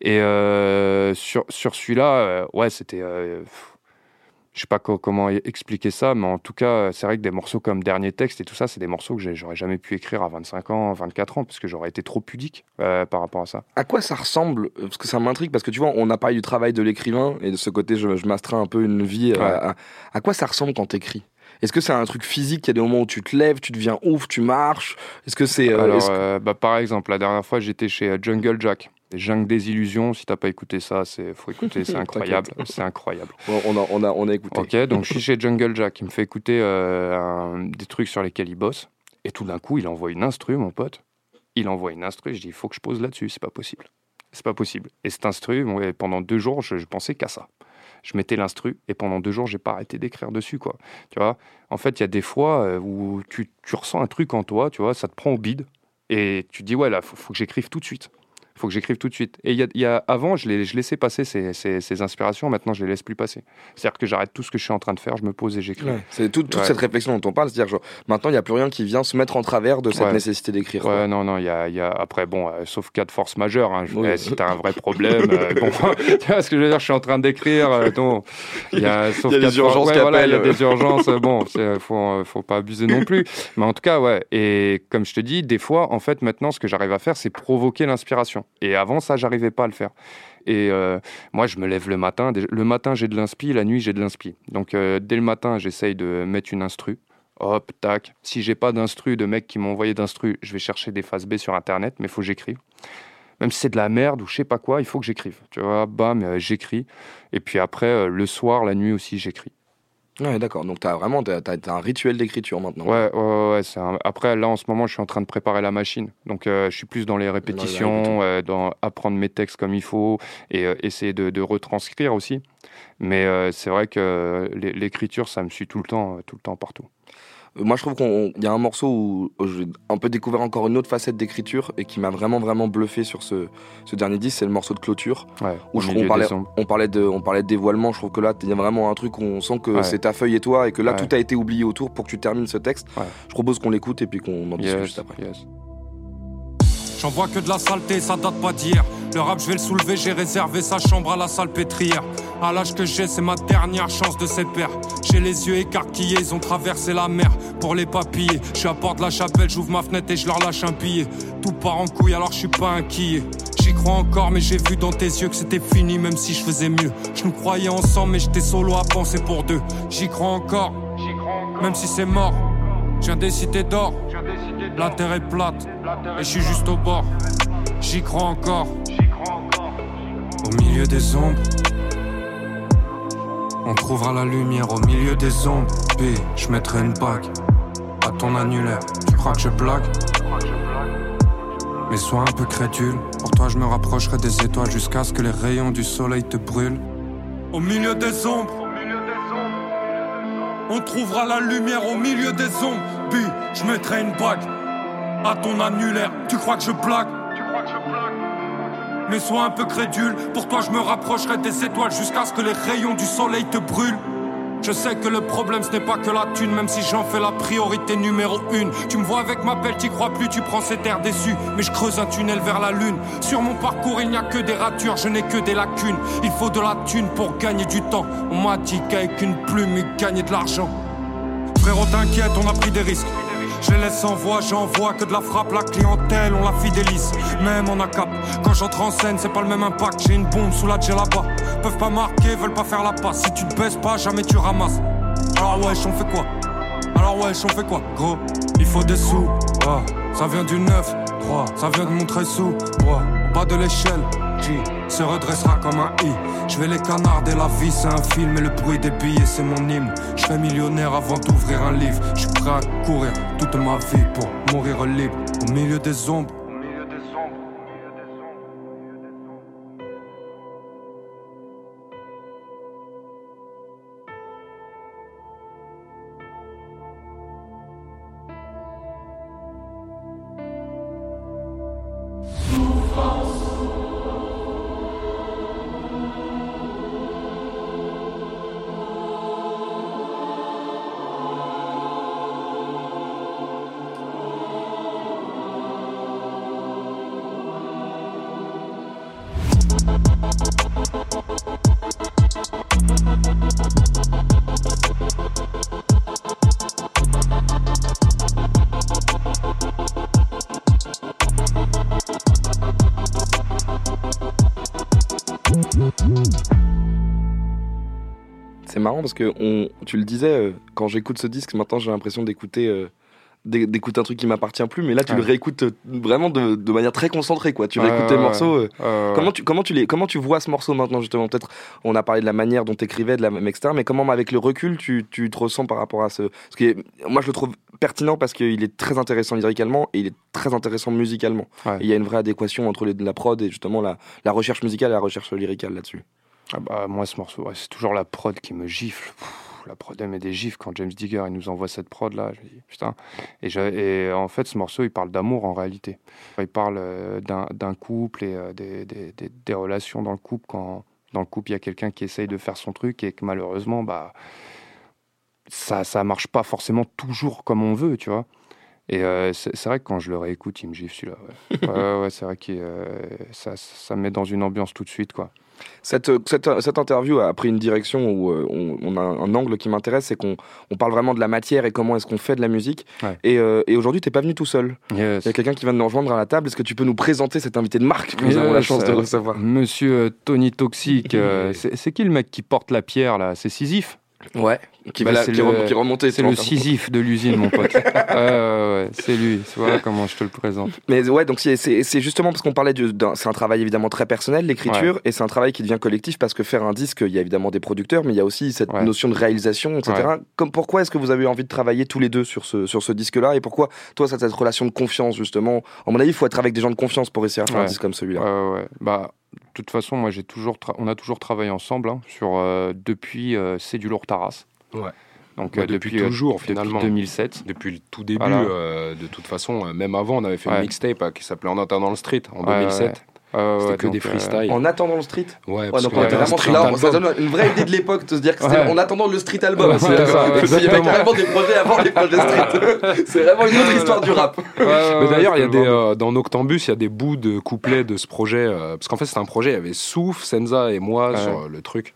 et euh, sur, sur celui-là, euh, ouais, c'était. Euh, je sais pas co- comment e- expliquer ça, mais en tout cas, c'est vrai que des morceaux comme Dernier Texte et tout ça, c'est des morceaux que j'aurais jamais pu écrire à 25 ans, 24 ans, parce que j'aurais été trop pudique euh, par rapport à ça. À quoi ça ressemble Parce que ça m'intrigue, parce que tu vois, on a parlé du travail de l'écrivain, et de ce côté, je, je m'astreins un peu une vie. euh, Ouais. à, à quoi ça ressemble quand t'écris? Est-ce que c'est un truc physique Il y a des moments où tu te lèves, tu deviens ouf, tu marches? Est-ce que c'est. euh, Alors, que- euh, bah, par exemple, la dernière fois, j'étais chez euh, Jungle Jack. Jungle des illusions, si t'as pas écouté ça, c'est faut écouter, c'est incroyable, c'est incroyable. On, a, on, a, on a écouté. Ok, donc je suis chez Jungle Jack, il me fait écouter euh, un- des trucs sur lesquels il bosse, et tout d'un coup, il envoie une instru, mon pote. Il envoie une instru, je dis, il faut que je pose là-dessus, c'est pas possible. C'est pas possible. Et cette instru, bon, pendant deux jours, je, je pensais qu'à ça. Je mettais l'instru, et pendant deux jours, j'ai pas arrêté d'écrire dessus, quoi. Tu vois? En fait, il y a des fois euh, où tu, tu ressens un truc en toi, tu vois, ça te prend au bide, et tu te dis, ouais, là, faut, faut que j'écrive tout de suite. Faut que j'écrive tout de suite. Et il y a, il y a- avant, je, les, je laissais passer ces, ces- ces inspirations. Maintenant, je les laisse plus passer. C'est-à-dire que j'arrête tout ce que je suis en train de faire, je me pose et j'écris. Ouais, C'est toute, toute Ouais. cette réflexion dont on parle, c'est-à-dire genre, maintenant il n'y a plus rien qui vient se mettre en travers de cette Ouais. nécessité d'écrire. Ouais, non, non, il y a, il y a- après, bon, euh, sauf cas de force majeure, hein, je- Oui. eh, si t'as un vrai problème, euh, bon, tu vois ce que je veux dire, je suis en train d'écrire, euh, non, il y a, sauf Il y a des urgences ouais, qui voilà, il y a des urgences, euh, bon, c'est- faut, euh, faut pas abuser non plus, mais en tout cas, ouais, et comme je te dis, des fois, en fait, maintenant, ce que j'arrive à faire, c'est provoquer l'inspiration, et avant ça, j'arrivais pas à le faire. Et euh, moi, je me lève le matin. Le matin, j'ai de l'inspi. La nuit, j'ai de l'inspi. Donc, euh, dès le matin, j'essaye de mettre une instru. Hop, tac. Si j'ai pas d'instru, de mecs qui m'ont envoyé d'instru, je vais chercher des phases B sur Internet, mais il faut que j'écrive. Même si c'est de la merde ou je sais pas quoi, il faut que j'écrive. Tu vois, bam, euh, j'écris. Et puis après, le soir, la nuit aussi, j'écris. Ouais, d'accord. Donc t'as vraiment t'as, t'as- t'as un rituel d'écriture maintenant. Ouais, ouais, ouais. ouais, c'est un- Après, là, en ce moment, je suis en train de préparer la machine. Donc, euh, je suis plus dans les répétitions, euh, dans apprendre mes textes comme il faut et euh, essayer de, de retranscrire aussi. Mais c'est vrai que l'é- l'écriture, ça me suit tout le temps, tout le temps, partout. Moi je trouve qu'il y a un morceau où, où j'ai un peu découvert encore une autre facette d'écriture et qui m'a vraiment vraiment bluffé sur ce, ce dernier disque, c'est le morceau de clôture. Ouais, Où je- on, parlait, on, parlait de, on parlait de dévoilement, je trouve que là il y a vraiment un truc où on sent que Ouais. c'est ta feuille et toi et que là Ouais. tout a été oublié autour pour que tu termines ce texte. Ouais. Je propose qu'on l'écoute et puis qu'on en discute Yes, juste après. yes. J'en vois que de la saleté, ça date pas d'hier. Le rap, je vais le soulever, j'ai réservé sa chambre à la salpêtrière. À l'âge que j'ai, c'est ma dernière chance de ses pères. J'ai les yeux écarquillés, ils ont traversé la mer pour les papiller. Je suis à porte de la chapelle, j'ouvre ma fenêtre et je leur lâche un billet. Tout part en couille, alors je suis pas inquiet. J'y crois encore, mais j'ai vu dans tes yeux que c'était fini, même si je faisais mieux. Je nous croyais ensemble, mais j'étais solo à penser pour deux. J'y crois encore, même si c'est mort. Viens des cités d'or, la terre est plate, et je suis juste au bord. J'y crois encore, au milieu des ombres. On trouvera la lumière au milieu des ombres. Puis je mettrai une bague à ton annulaire. Tu crois que je blague? Mais sois un peu crédule. Pour toi, je me rapprocherai des étoiles jusqu'à ce que les rayons du soleil te brûlent. Au milieu des ombres. On trouvera la lumière au milieu des ombres. Puis je mettrai une bague à ton annulaire. Tu crois que je blague Mais sois un peu crédule. Pour toi, je me rapprocherai des étoiles jusqu'à ce que les rayons du soleil te brûlent. Je sais que le problème ce n'est pas que la thune, même si j'en fais la priorité numéro une. Tu me vois avec ma pelle, t'y crois plus, tu prends cet air déçu. Mais je creuse un tunnel vers la lune. Sur mon parcours, il n'y a que des ratures, je n'ai que des lacunes. Il faut de la thune pour gagner du temps. On m'a dit qu'avec une plume, il gagnait de l'argent. Frérot, t'inquiète, on a pris des risques. Je laisse en voix, j'envoie que de la frappe, la clientèle, on la fidélise. Même en cap. quand j'entre en scène, c'est pas le même impact. J'ai une bombe sous la là-bas. Peuvent pas marquer, veulent pas faire la passe. Si tu te baisses pas, jamais tu ramasses. Alors wesh, on fait quoi? Alors wesh, on fait quoi? Gros, il faut des sous. Ah, ça vient du 9, 3, ça vient de montrer sous. Ouais, pas de l'échelle. Se redressera comme un i. Je vais les canarder, la vie c'est un film et le bruit des billets c'est mon hymne. Je fais millionnaire avant d'ouvrir un livre. Je suis à courir toute ma vie pour mourir libre au milieu des ombres. Parce que on, tu le disais, euh, quand j'écoute ce disque, maintenant j'ai l'impression d'écouter euh, d'é- d'écouter un truc qui m'appartient plus, mais là tu le réécoutes euh, vraiment de, de manière très concentrée, quoi. Tu Ouais, réécoutes ouais, les morceaux. euh, Comment tu, comment, tu les, comment tu vois ce morceau maintenant justement? Peut-être on a parlé de la manière dont tu écrivais, de la même etc. Mais comment avec le recul tu, tu te ressens par rapport à ce parce que moi je le trouve pertinent parce qu'il est très intéressant lyricalement et il est très intéressant musicalement. Il y a une vraie adéquation entre les, la prod et justement la, la recherche musicale et la recherche lyricale là-dessus. Ah bah, moi, ce morceau, ouais, c'est toujours la prod qui me gifle. Pff, la prod, elle met des gifles quand James Digger il nous envoie cette prod là. Je dis, putain. Et, je- et en fait, ce morceau, il parle d'amour en réalité. Il parle euh, d'un couple et euh, des, des- des- des relations dans le couple quand dans le couple il y a quelqu'un qui essaye de faire son truc et que malheureusement, bah, ça, ça marche pas forcément toujours comme on veut, tu vois. Et euh, c'est vrai que quand je le réécoute, il me gifle celui-là. Ouais, ouais, ouais, c'est vrai que ça, ça me met dans une ambiance tout de suite, quoi. Cette, euh, cette, cette interview a pris une direction où euh, on, on a un angle qui m'intéresse, c'est qu'on on parle vraiment de la matière et comment est-ce qu'on fait de la musique. Ouais. Et, euh, et aujourd'hui, t'es pas venu tout seul. Yes. Il y a quelqu'un qui vient de nous rejoindre à la table. Est-ce que tu peux nous présenter cet invité de marque que nous avons la chance de euh, recevoir Monsieur euh, Tony Toxic, euh, c'est c'est qui le mec qui porte la pierre là? C'est Sisyphe? Ouais. Qui, Bah, qui le- qui remontait. C'est le Sisyphe de l'usine, mon pote. ouais, c'est lui. Voilà comment je te le présente. Mais ouais, donc c'est- justement parce qu'on parlait d'un. C'est un travail évidemment très personnel, l'écriture, et c'est un travail qui devient collectif parce que faire un disque, il y a évidemment des producteurs, mais il y a aussi cette Ouais. notion de réalisation, etc. Comme pourquoi est-ce que vous avez eu envie de travailler tous les deux sur ce sur ce disque-là, et pourquoi toi, ça cette relation de confiance justement? À mon avis, il faut être avec des gens de confiance pour réussir à faire un disque comme celui-là. Ouais, ouais, ouais. Bah, de toute façon, moi, j'ai toujours, on a toujours travaillé ensemble hein, sur euh, depuis euh, C'est du lourd Taras. Ouais. Donc Bah, euh, depuis euh, toujours, depuis finalement. 2007. Depuis le tout début, Voilà. euh, de toute façon, euh, même avant, on avait fait Ouais. une mixtape euh, qui s'appelait En attendant le street en Ouais, 2007. Euh, C'était ouais, que donc, des euh, freestyles. En attendant le street Ouais, Ouais, parce donc qu'il y on était vraiment street là, ça album. donne une vraie idée de l'époque de se dire que c'était Ouais. en attendant le street album. Ouais, C'est- ça, ouais, qu'il y avait carrément des projets avant les projets street. c'est vraiment une autre histoire du rap. ouais, ouais, Mais ouais, d'ailleurs, il y a c'était des, euh, dans Noctambus, il y a des bouts de couplets de ce projet. euh, parce qu'en fait, c'est un projet, il y avait Souf, Senza et moi Ouais. sur euh, le truc.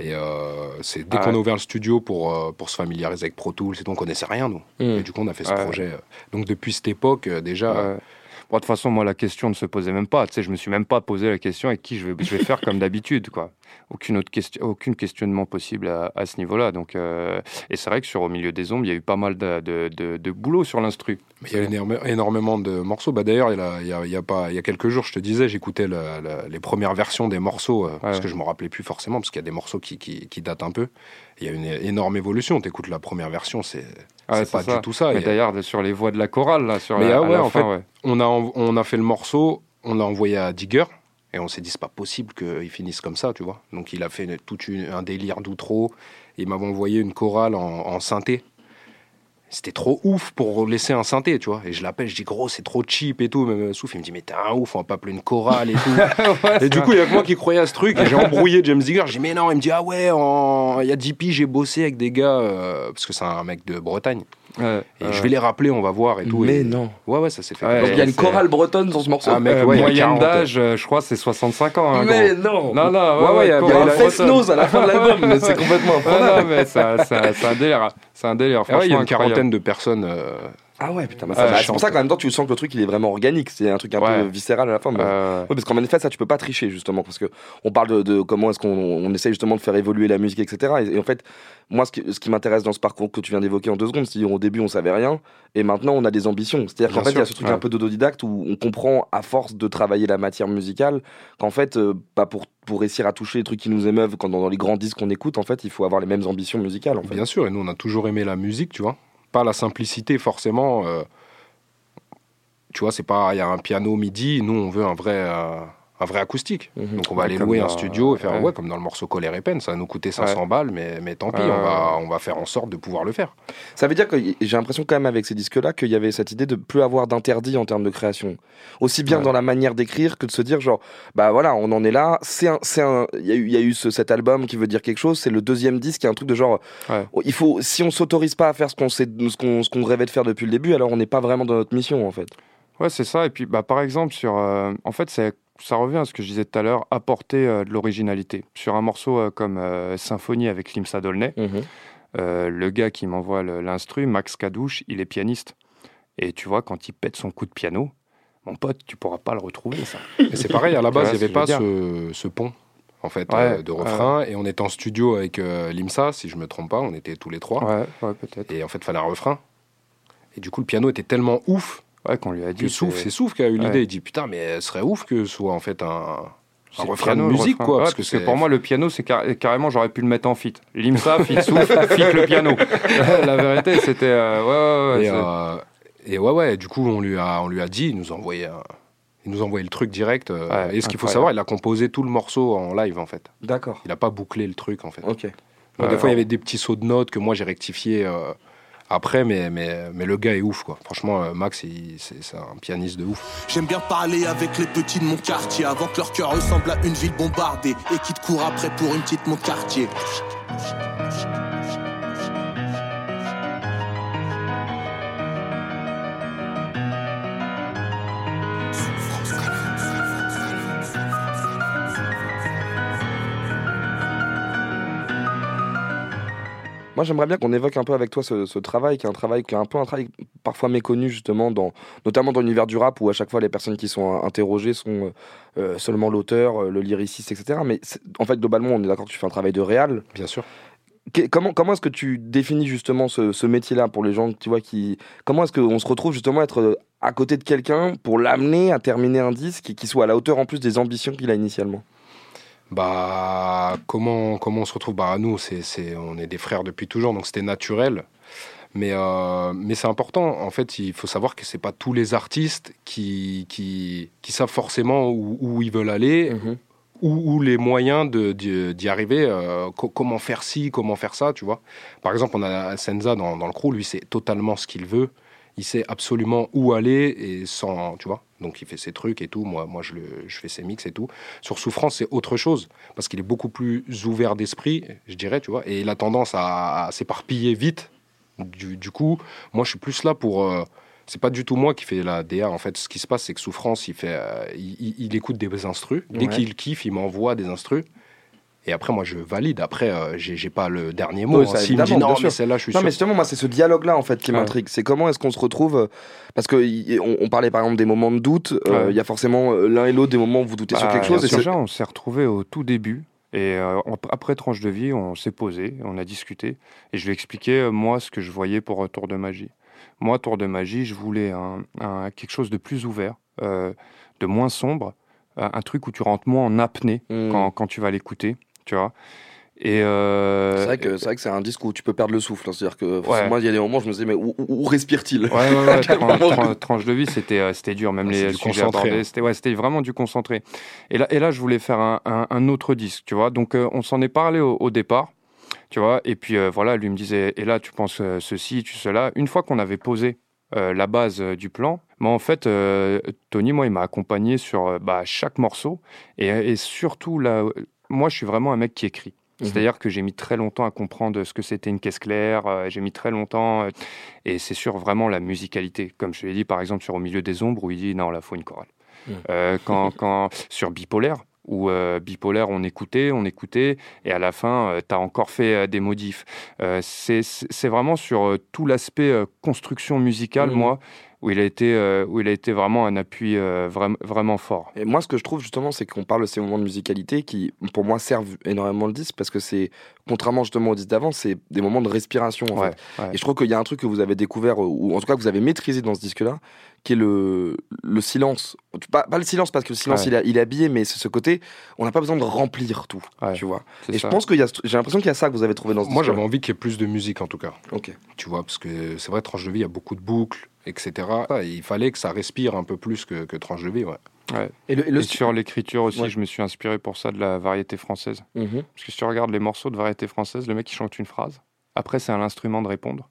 Et euh, c'est dès Ah qu'on ouais. a ouvert le studio pour, euh, pour se familiariser avec Pro Tools, et tout, on connaissait rien, nous. Mm. Et du coup, on a fait ce projet. euh. Donc, depuis cette époque, déjà, Ouais. Bon, de toute façon, moi, la question ne se posait même pas. Tu sais, je me suis même pas posé la question avec qui je vais, je vais faire comme d'habitude, quoi. Aucune autre question, aucune questionnement possible à, à ce niveau-là. Donc, euh, et c'est vrai que sur Au milieu des ombres, il y a eu pas mal de, de, de- de boulot sur l'instru. Mais il y a énorme- énormément de morceaux. Bah, D'ailleurs, il y a, il y a- il y a pas, il y a quelques jours, je te disais, j'écoutais les premières versions des morceaux, euh, parce que je me rappelais plus forcément, parce qu'il y a des morceaux qui, qui, qui datent un peu. Il y a une énorme évolution. Tu écoutes la première version, c'est Ouais, c'est pas ça. du tout ça. Mais a- d'ailleurs, sur les voix de la chorale, là, sur Mais la, ah ouais, la en fin, fait, ouais. on, a, on a fait le morceau, on l'a envoyé à Digger, et on s'est dit, c'est pas possible qu'il finisse comme ça, tu vois. Donc il a fait tout un délire d'outro, et il m'avait envoyé une chorale en, en synthé. C'était trop ouf pour laisser un synthé, tu vois. Et je l'appelle, je dis, gros, c'est trop cheap et tout. Même Souf, il me dit, mais t'es un ouf, on va pas appeler une chorale et tout. et du coup, il y a que moi qui croyais à ce truc. Et j'ai embrouillé James Digger. J'ai dit, mais non, il me dit, ah ouais, en- il y a 10 piges, j'ai bossé avec des gars, euh, parce que c'est un mec de Bretagne. Ouais, Et ouais. je vais les rappeler, on va voir et tout. Mais Et- non. Ouais, ouais, ça s'est fait. Ouais, Donc il y a une chorale bretonne dans ce morceau. Ah, mec, Euh, ouais, moyenne 40. d'âge, euh, je crois, c'est 65 ans. hein, mais gros. non. Non, non, Ouais, ouais, il y a- y a un bretonne. nose à la fin de l'album, mais c'est complètement non, mais c'est un- c'est un c'est un délire. C'est un délire. Ah ouais, il y a une quarantaine de personnes. euh, Ah ouais, putain, bah, ça- c'est pour ça qu'en même temps, tu sens que le truc il est vraiment organique. C'est un truc un Ouais. peu viscéral à la fin. mais- Euh, Ouais, parce qu'en fait, ça, tu peux pas tricher, justement, parce que on parle de, de comment est-ce qu'on on essaye justement de faire évoluer la musique, etc. Et, et en fait, moi, ce qui, ce qui m'intéresse dans ce parcours que tu viens d'évoquer en deux secondes, c'est au début, on savait rien, et maintenant, on a des ambitions. C'est-à-dire qu'en fait, il y a ce truc ouais. un peu d'autodidacte où on comprend, à force de travailler la matière musicale, qu'en fait, euh, bah, pour, pour réussir à toucher les trucs qui nous émeuvent quand dans, dans les grands disques qu'on écoute, en fait, il faut avoir les mêmes ambitions musicales, en fait. Bien sûr, et nous on a toujours aimé la musique, tu vois. Pas la simplicité forcément. euh, tu vois, c'est pas il y a un piano midi, nous on veut un vrai euh, un vrai acoustique. Mhm. Donc on va Ouais, aller louer un studio et faire ouais. ouais. comme dans le morceau Colère et peine, ça va nous coûter 500 balles mais mais tant pis, on va on va faire en sorte de pouvoir le faire. Ça veut dire que j'ai l'impression quand même avec ces disques-là qu'il y avait cette idée de plus avoir d'interdit en termes de création. Aussi bien dans la manière d'écrire que de se dire genre, bah voilà, on en est là, c'est un, c'est il y a eu, il y a eu ce- cet album qui veut dire quelque chose, c'est le deuxième disque, il y a un truc de genre, oh, il faut, si on s'autorise pas à faire ce qu'on sait, ce qu'on, ce qu'on rêvait de faire depuis le début, alors on n'est pas vraiment dans notre mission en fait. Ouais, c'est ça. Et puis, bah, par exemple, sur, euh, en fait, c'est- ça revient à ce que je disais tout à l'heure, apporter euh, de l'originalité. Sur un morceau euh, comme euh, Symphonie avec Limsa Dolnay, euh, le gars qui m'envoie l'instru, Max Cadouche, il est pianiste. Et tu vois, quand il pète son coup de piano, mon pote, tu pourras pas le retrouver, ça. Et c'est pareil, à la base, il n'y avait pas ce, ce pont en fait Ouais, euh, de ouais. refrain et on était en studio avec euh, Limsa si je me trompe pas, on était tous les trois Ouais, ouais, peut-être. et en fait, il fallait un refrain. Et du coup, le piano était tellement ouf Ouais, qu'on lui a dit. Souf, c'est- Souf qui a eu l'idée. Ouais. Il dit putain, mais ce serait ouf que ce soit en fait un, un refrain de piano, musique, refrain. quoi. Ouais, parce parce que, pour moi, le piano, c'est car- carrément, j'aurais pu le mettre en fit. Limsa, fit Souf, fit le piano. La vérité, c'était. euh, ouais, ouais, ouais, et, euh, et ouais, ouais, du coup, on lui a, on lui a dit, il nous a envoyé, un- il nous a envoyé le truc direct. euh, Ouais, et ce qu'il faut savoir, il a composé tout le morceau en live, en fait. D'accord. Il n'a pas bouclé le truc, en fait. Ok. Bon, des fois, il y avait des petits sauts de notes que moi, j'ai rectifié euh, après, mais, mais, le gars est ouf, quoi. Franchement, euh, Max, c'est un pianiste de ouf. J'aime bien parler avec les petits de mon quartier avant que leur cœur ressemble à une ville bombardée et qui te courent après pour une petite mon quartier. Moi, j'aimerais bien qu'on évoque un peu avec toi ce, ce travail, qui est un travail qui est un peu un travail parfois méconnu justement, dans, notamment dans l'univers du rap, où à chaque fois les personnes qui sont interrogées sont euh, euh, seulement l'auteur, euh, le lyriciste, etc. Mais en fait, globalement, on est d'accord que tu fais un travail de réal. Bien sûr. Comment comment est-ce que tu définis justement ce, ce métier-là pour les gens, tu vois, qui comment est-ce qu'on se retrouve justement à être à côté de quelqu'un pour l'amener à terminer un disque et qui soit à la hauteur en plus des ambitions qu'il a initialement? Bah, comment, comment on se retrouve? Bah, nous, c'est, c'est, on est des frères depuis toujours, donc c'était naturel. Mais, euh, mais c'est important. En fait, il faut savoir que c'est pas tous les artistes qui, qui, qui savent forcément où, où ils veulent aller, ou, ou les moyens de, d'y, d'y arriver. euh, co- comment faire ci, comment faire ça, tu vois. Par exemple, on a Senza dans, dans le crew, lui, c'est totalement ce qu'il veut. Il sait absolument où aller et sans, tu vois. Donc il fait ses trucs et tout. Moi, moi je, le, je fais ses mix et tout. Sur Souffrance, c'est autre chose parce qu'il est beaucoup plus ouvert d'esprit, je dirais, tu vois. Et il a tendance à, à s'éparpiller vite. Du, du coup, moi, je suis plus là pour. euh, c'est pas du tout moi qui fais la DA. En fait, ce qui se passe, c'est que Souffrance, il fait, euh, il, il- il écoute des instrus. Dès Ouais. qu'il kiffe, il m'envoie des instrus. Et après, moi, je valide. Après, euh, j'ai pas le dernier mot. Oui, hein. ça, S'il me dit non, mais sûr. celle-là, je suis Non, sûr. mais justement, moi, c'est ce dialogue-là, en fait, qui Ouais. m'intrigue. C'est comment est-ce qu'on se retrouve euh, Parce que y- on, on parlait par exemple des moments de doute. euh, Il Ouais. y a forcément euh, l'un et l'autre des moments où vous doutez sur Bah, quelque chose. Et Déjà, on s'est retrouvés au tout début. Et euh, après tranche de vie, on s'est posé, on a discuté. Et je lui ai expliqué, euh, moi, ce que je voyais pour euh, Tour de Magie. Moi, Tour de Magie, je voulais un, un- quelque chose de plus ouvert, euh, de moins sombre, un truc où tu rentres moins en apnée Hmm. quand, quand tu vas l'écouter, tu vois. Et euh, C'est vrai que c'est vrai que c'est un disque où tu peux perdre le souffle. hein. C'est-à-dire que Ouais. moi, il y a des moments, où je me disais, mais où, où- où respire-t-il? Ouais, ouais, ouais, quel tran- moment tran- tranche de vie, c'était euh, c'était dur. Même les hein. c'était ouais, c'était vraiment du concentré. Et là, et là, je voulais faire un, un- un autre disque, tu vois. Donc, euh, on s'en est parlé au, au départ, tu vois. Et puis euh, voilà, lui me disait, et là, tu penses euh, ceci, tu cela. Une fois qu'on avait posé euh, la base euh, du plan, mais en fait, euh, Tony, moi, il m'a accompagné sur euh, bah, chaque morceau, et, et surtout là, moi, je suis vraiment un mec qui écrit. Mhm. C'est-à-dire que j'ai mis très longtemps à comprendre ce que c'était une caisse claire, euh, j'ai mis très longtemps, euh, et c'est sur vraiment la musicalité. Comme je l'ai dit, par exemple, sur Au milieu des ombres, où il dit non, là, faut une chorale. Mhm. Euh, quand, quand, sur Bipolaire, où bipolaire, on écoutait, on écoutait, et à la fin, tu as encore fait des modifs. C'est- vraiment sur tout l'aspect construction musicale, Mhm. moi, où il, a été, euh, où il a été vraiment un appui euh, vraim- vraiment fort. Et moi, ce que je trouve justement, c'est qu'on parle de ces moments de musicalité qui, pour moi, servent énormément le disque parce que c'est, contrairement justement au disque d'avant, c'est des moments de respiration. En Ouais, fait. ouais. Et je trouve qu'il y a un truc que vous avez découvert, ou en tout cas que vous avez maîtrisé dans ce disque-là, qui est le, le silence. Pas, pas le silence parce que le silence, Ouais. il, est- il est habillé, mais c'est ce côté, on n'a pas besoin de remplir tout. Ouais, Tu vois. Et ça. je pense qu'il y a, j'ai l'impression qu'il y a ça que vous avez trouvé dans ce Moi, disque. j'avais envie qu'il y ait plus de musique en tout cas. Ok. Tu vois, parce que c'est vrai, Tranche de vie, il y a beaucoup de boucles, etc. Et il fallait que ça respire un peu plus que, que Tranche de vie, ouais. Ouais. Et le, et le Et sur l'écriture aussi, Ouais. je me suis inspiré pour ça de la variété française. Mhm. Parce que si tu regardes les morceaux de variété française, le mec il chante une phrase. Après, c'est à l'instrument de répondre.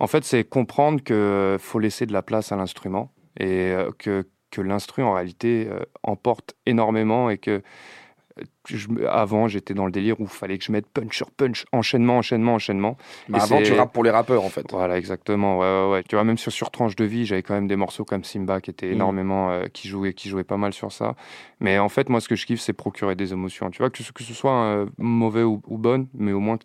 En fait, c'est comprendre que faut laisser de la place à l'instrument et euh, que, que l'instru en réalité euh, emporte énormément et que euh, je avant j'étais dans le délire où il fallait que je mette punch sur punch, enchaînement, enchaînement, enchaînement. Bah, avant, tu rappes pour les rappeurs, en fait. Voilà, exactement. Ouais, ouais, ouais. Tu vois, même sur, sur Tranche de vie, j'avais quand même des morceaux comme Simba qui étaient Mhm. énormément, euh, qui jouaient, qui jouaient pas mal sur ça. Mais en fait, moi, ce que je kiffe, c'est procurer des émotions. Tu vois, que, ce- que ce soit euh, mauvais ou, ou bonne, mais au moins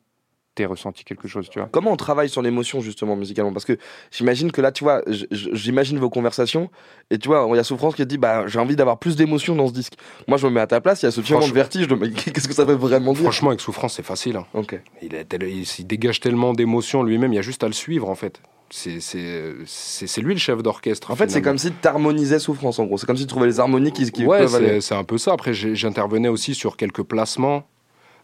t'aies ressenti quelque chose, tu vois. Comment on travaille sur l'émotion justement musicalement? Parce que j'imagine que là, tu vois, j'imagine vos conversations et tu vois, il y a Souffrance qui dit bah j'ai envie d'avoir plus d'émotion dans ce disque. Moi, je me mets à ta place, il y a ce petit moment de vertige, de mais qu'est-ce que ça veut vraiment dire? Franchement, avec Souffrance, c'est facile. hein. Ok. Il, est tel- il, il dégage tellement d'émotions lui-même, il y a juste à le suivre en fait. C'est c'est- c'est- c'est lui le chef d'orchestre. En fait, c'est comme si tu harmonisais Souffrance en gros. C'est comme si tu trouvais les harmonies qui, qui ouais, peuvent aller. c'est c'est un peu ça. Après, j'intervenais aussi sur quelques placements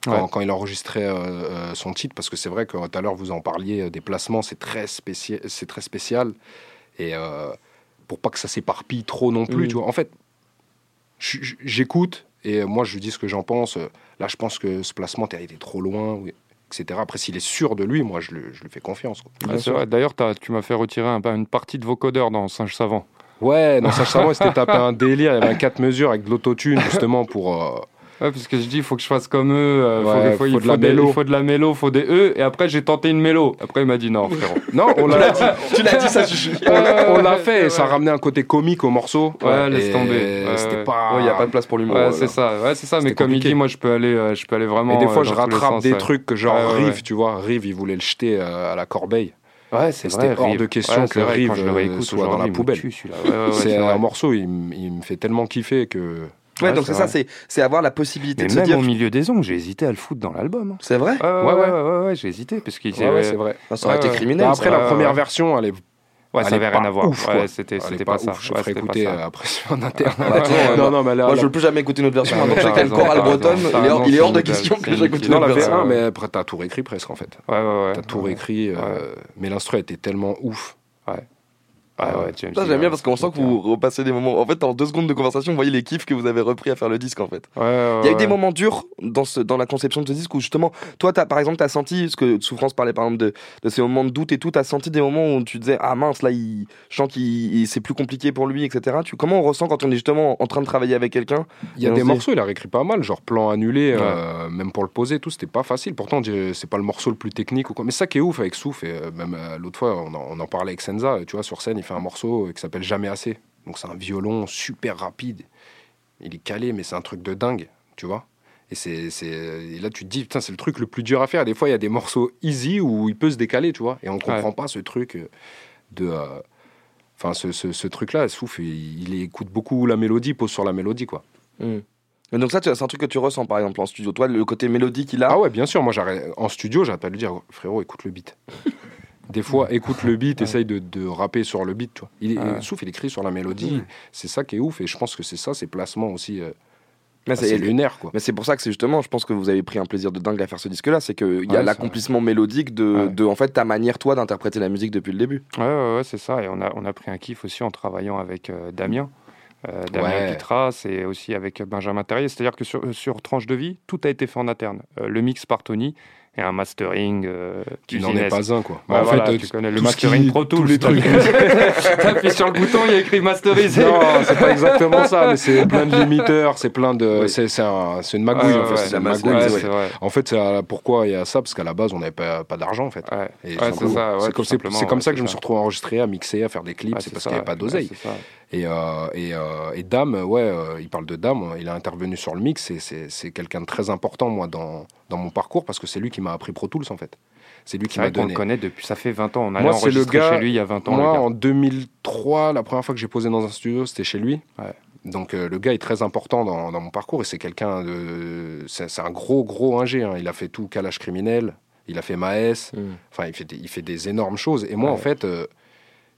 quand, Ouais. quand il enregistrait euh, euh, son titre, parce que c'est vrai que tout à l'heure vous en parliez euh, des placements, c'est très spécial, c'est très spécial. Et euh, pour pas que ça s'éparpille trop non plus, Mhm. tu vois. En fait, j'écoute et euh, moi je dis ce que j'en pense. Euh, Là, je pense que ce placement t'as été trop loin, etc. Après, s'il est sûr de lui, moi je, le- je lui fais confiance. vrai. D'ailleurs, tu m'as fait retirer un- une partie de vocodeur dans Singe Savant. Ouais, dans Sage Savant, il s'était tapé un délire. Il y avait un 4 mesures avec de l'autotune, justement, pour. euh, Ouais, parce que je dis, il faut que je fasse comme eux. euh, faut- Ouais, faut, il faut de faut la des- mélo. il faut de la mélo, il faut des E. Et après, j'ai tenté une mélo. Après, il m'a dit non, frérot. Non, on l'a dit. tu l'as dit, ça suffit. On on l'a Ouais, fait, et ça ramenait un côté comique au morceau. Ouais, laisse tomber. Ouais, C'était ouais. pas. Il n'y a pas de place pour l'humour. Ouais, c'est ça. Ouais, c'est ça. Mais comme il dit, moi, je peux aller, euh, je peux aller vraiment. Et des fois, euh, je tous les rattrape sens, des ouais. trucs que genre Ouais, ouais, Rive, ouais. tu vois. Rive, il voulait le jeter à la corbeille. Ouais, c'est c'était hors Rive. de question Ouais, que Rive, je soit dans la il poubelle. Ouais, ouais, c'est un morceau, il, il me fait tellement kiffer que. Ouais, Ouais, donc c'est ça, c'est c'est avoir la possibilité Mais de se même dire. au milieu des ongles, j'ai hésité à le foutre dans l'album. hein. C'est vrai Ouais, ouais, Ouais, ouais, ouais. ouais, ouais, ouais, j'ai hésité parce qu'il Ouais, ouais, c'est vrai. Ah, Ça aurait été criminel. Bah, après, la première version, elle est. Ouais, elle ça est avait pas rien à voir. ouf, Ouais, c'était c'était pas, pas ça. ouf. Je Ouais, ferai écouter euh, après sur un interne. Bah, attends, euh, non, non, mais là, Moi, là- je veux plus jamais écouter une autre version. Maintenant que j'ai t'as raison. bretonne, T'as il est hors- raison, il est hors de question que j'écoute une- autre version. V1, mais après, t'as tout réécrit presque en fait. Ouais, ouais, ouais. T'as tout réécrit, euh, mais l'instru était tellement ouf. Ouais, ouais, James Ça, j'aime bien parce qu'on sent que vous repassez des moments. En fait, en deux secondes de conversation, vous voyez les kiffs que vous avez repris à faire le disque en fait. Ouais, ouais, Il y a eu des moments durs dans, ce, dans la conception de ce disque où justement, toi, as, par exemple, tu as senti, ce que Souffrance parlait par exemple de, de ces moments de doute et tout, tu as senti des moments où tu disais, ah mince, là, il, je sens qu'il c'est plus compliqué pour lui, etc. Tu, comment on ressent quand on est justement en train de travailler avec quelqu'un Il y a des morceaux, il a réécrit pas mal, genre plan annulé, euh, même pour le poser, tout, c'était pas facile. Pourtant, c'est pas le morceau le plus technique ou quoi. Mais ça qui est ouf avec Souf, et euh, même euh, l'autre fois, on en, on en parlait avec Senza, tu vois, sur scène, il fait un morceau euh, qui s'appelle Jamais assez. Donc c'est un violon super rapide. Il est calé, mais c'est un truc de dingue, tu vois. Et, c'est, c'est- et là, tu te dis, putain, c'est le truc le plus dur à faire. Des fois, il y a des morceaux easy où il peut se décaler, tu vois. Et on comprend pas ce truc euh, de. euh, Enfin, ce, ce, ce truc-là, Souf, il, il écoute beaucoup la mélodie, pose sur la mélodie, quoi. Hmm. Et donc ça, c'est un truc que tu ressens par exemple en studio. Toi, le côté mélodique qu'il a. Ah ouais, bien sûr. Moi, j'arrête en studio, j'arrête pas de lui dire, frérot, écoute le beat. Des fois, écoute le beat, essaye de, de rapper sur le beat. Tu vois. Il est, Ouais. Souf, il écrit sur la mélodie. C'est ça qui est ouf. Et je pense que c'est ça, ses placements aussi. euh, Mais c'est- lunaire, quoi. Mais c'est pour ça que c'est justement, je pense que vous avez pris un plaisir de dingue à faire ce disque-là, c'est qu'il y a Ouais, c'est l'accomplissement mélodique de, Ouais. de, en fait, ta manière, toi, d'interpréter la musique depuis le début. Ouais, ouais, ouais, c'est ça. Et on a, on a pris un kiff aussi en travaillant avec euh, Damien. Euh, Damien Ouais. Pitras et aussi avec Benjamin Terrier. C'est-à-dire que sur, sur Tranche de vie, tout a été fait en interne. Euh, le mix par Tony. Et un mastering. Euh, tu n'en es pas un, quoi. Bah, en fait, tu connais le mastering Pro Tools. les trucs. T'appuies sur le bouton, il y a écrit masteriser. Non, c'est pas exactement ça, mais c'est plein de limiteurs, c'est plein de. C'est un, une magouille, en fait. c'est une magouille. En fait, pourquoi il y a ça? Parce qu'à la base, on n'avait pas, pas d'argent, en fait. c'est comme, ça que je me suis retrouvé à enregistrer, à mixer, à faire des clips, c'est parce qu'il n'y avait pas d'oseille. Et, euh, et, euh, et, Dame, ouais, euh, il parle de Dame, il a intervenu sur le mix, et c'est quelqu'un de très important, moi, dans, dans mon parcours, parce que c'est lui qui m'a appris Pro Tools, en fait. C'est lui qui m'a donné. On le connaît depuis, ça fait 20 ans, on a moi, enregistré le gars, chez lui il y a 20 ans. Moi, en 2003, la première fois que j'ai posé dans un studio, c'était chez lui. Donc le gars est très important dans, dans mon parcours, et c'est quelqu'un de... C'est un gros, gros ingé, hein. il a fait tout calage criminel, il a fait Maes, mm. enfin il, fait des, il fait des énormes choses. Et moi, en fait,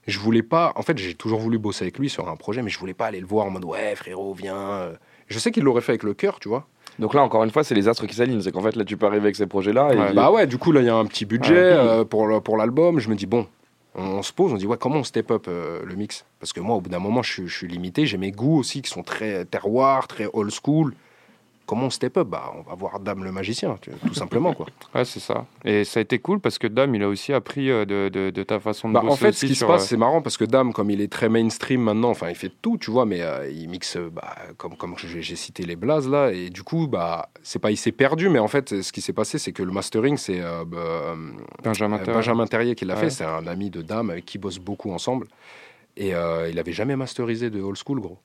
je voulais pas. En fait, j'ai toujours voulu bosser avec lui sur un projet, mais je voulais pas aller le voir en mode ouais, frérot, viens. Je sais qu'il l'aurait fait avec le cœur, tu vois. Donc là, encore une fois, c'est les astres qui s'alignent. C'est qu'en fait, là, tu peux arriver avec ces projets-là. Et... Bah ouais, du coup, là, il y a un petit budget euh, pour, pour l'album. Je me dis, bon, on, se pose, on dit, ouais, comment on step up euh, le mix? Parce que moi, au bout d'un moment, je, je suis limité. J'ai mes goûts aussi qui sont très terroir, très old school comment on step up? Bah, On va voir Dame le magicien, tout simplement. Quoi. ouais, c'est ça. Et ça a été cool parce que Dame, il a aussi appris euh, de, de, ta façon de bah, bosser. En fait, ce qui se passe, euh, c'est marrant parce que Dame, comme il est très mainstream maintenant, enfin, il fait tout, tu vois, mais euh, il mixe, bah, comme, comme j'ai cité les blazes là, et du coup, bah, c'est pas il s'est perdu, mais en fait, ce qui s'est passé, c'est que le mastering, c'est bah, Benjamin, Benjamin, Terrier qui l'a fait, c'est un ami de Dame avec qui bosse beaucoup ensemble. Et il avait jamais masterisé de old school, gros.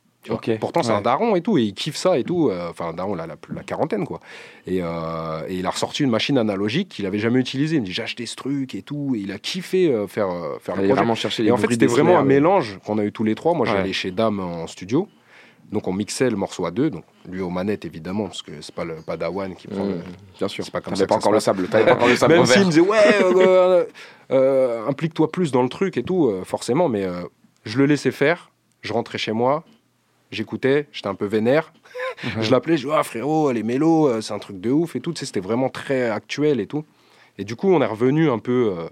Pourtant, c'est un daron et tout, et il kiffe ça et tout. Euh, enfin, un daron, la, la, quarantaine, quoi. Euh, et, il a ressorti une machine analogique qu'il avait jamais utilisée. Il me dit, j'ai acheté ce truc et tout. Et il a kiffé euh, faire, faire le projet. Vraiment chercher et en fait, c'était vraiment un mélange qu'on a eu tous les trois. Moi, j'allais chez Dame en studio. Donc on mixait le morceau à deux, donc lui aux manettes évidemment, parce que c'est pas le Padawan qui prend. Mmh, bien sûr. C'est pas comme ça. pas encore le sable. pas encore le sable. Même s'il me disait ouais, implique-toi plus dans le truc et tout, forcément, mais je le laissais faire. Je rentrais chez moi, j'écoutais, j'étais un peu vénère. je l'appelais, je dis, ah frérot, les mélos, euh, c'est un truc de ouf et tout. Tu sais, c'était vraiment très actuel et tout. Et du coup, on est revenu un peu euh,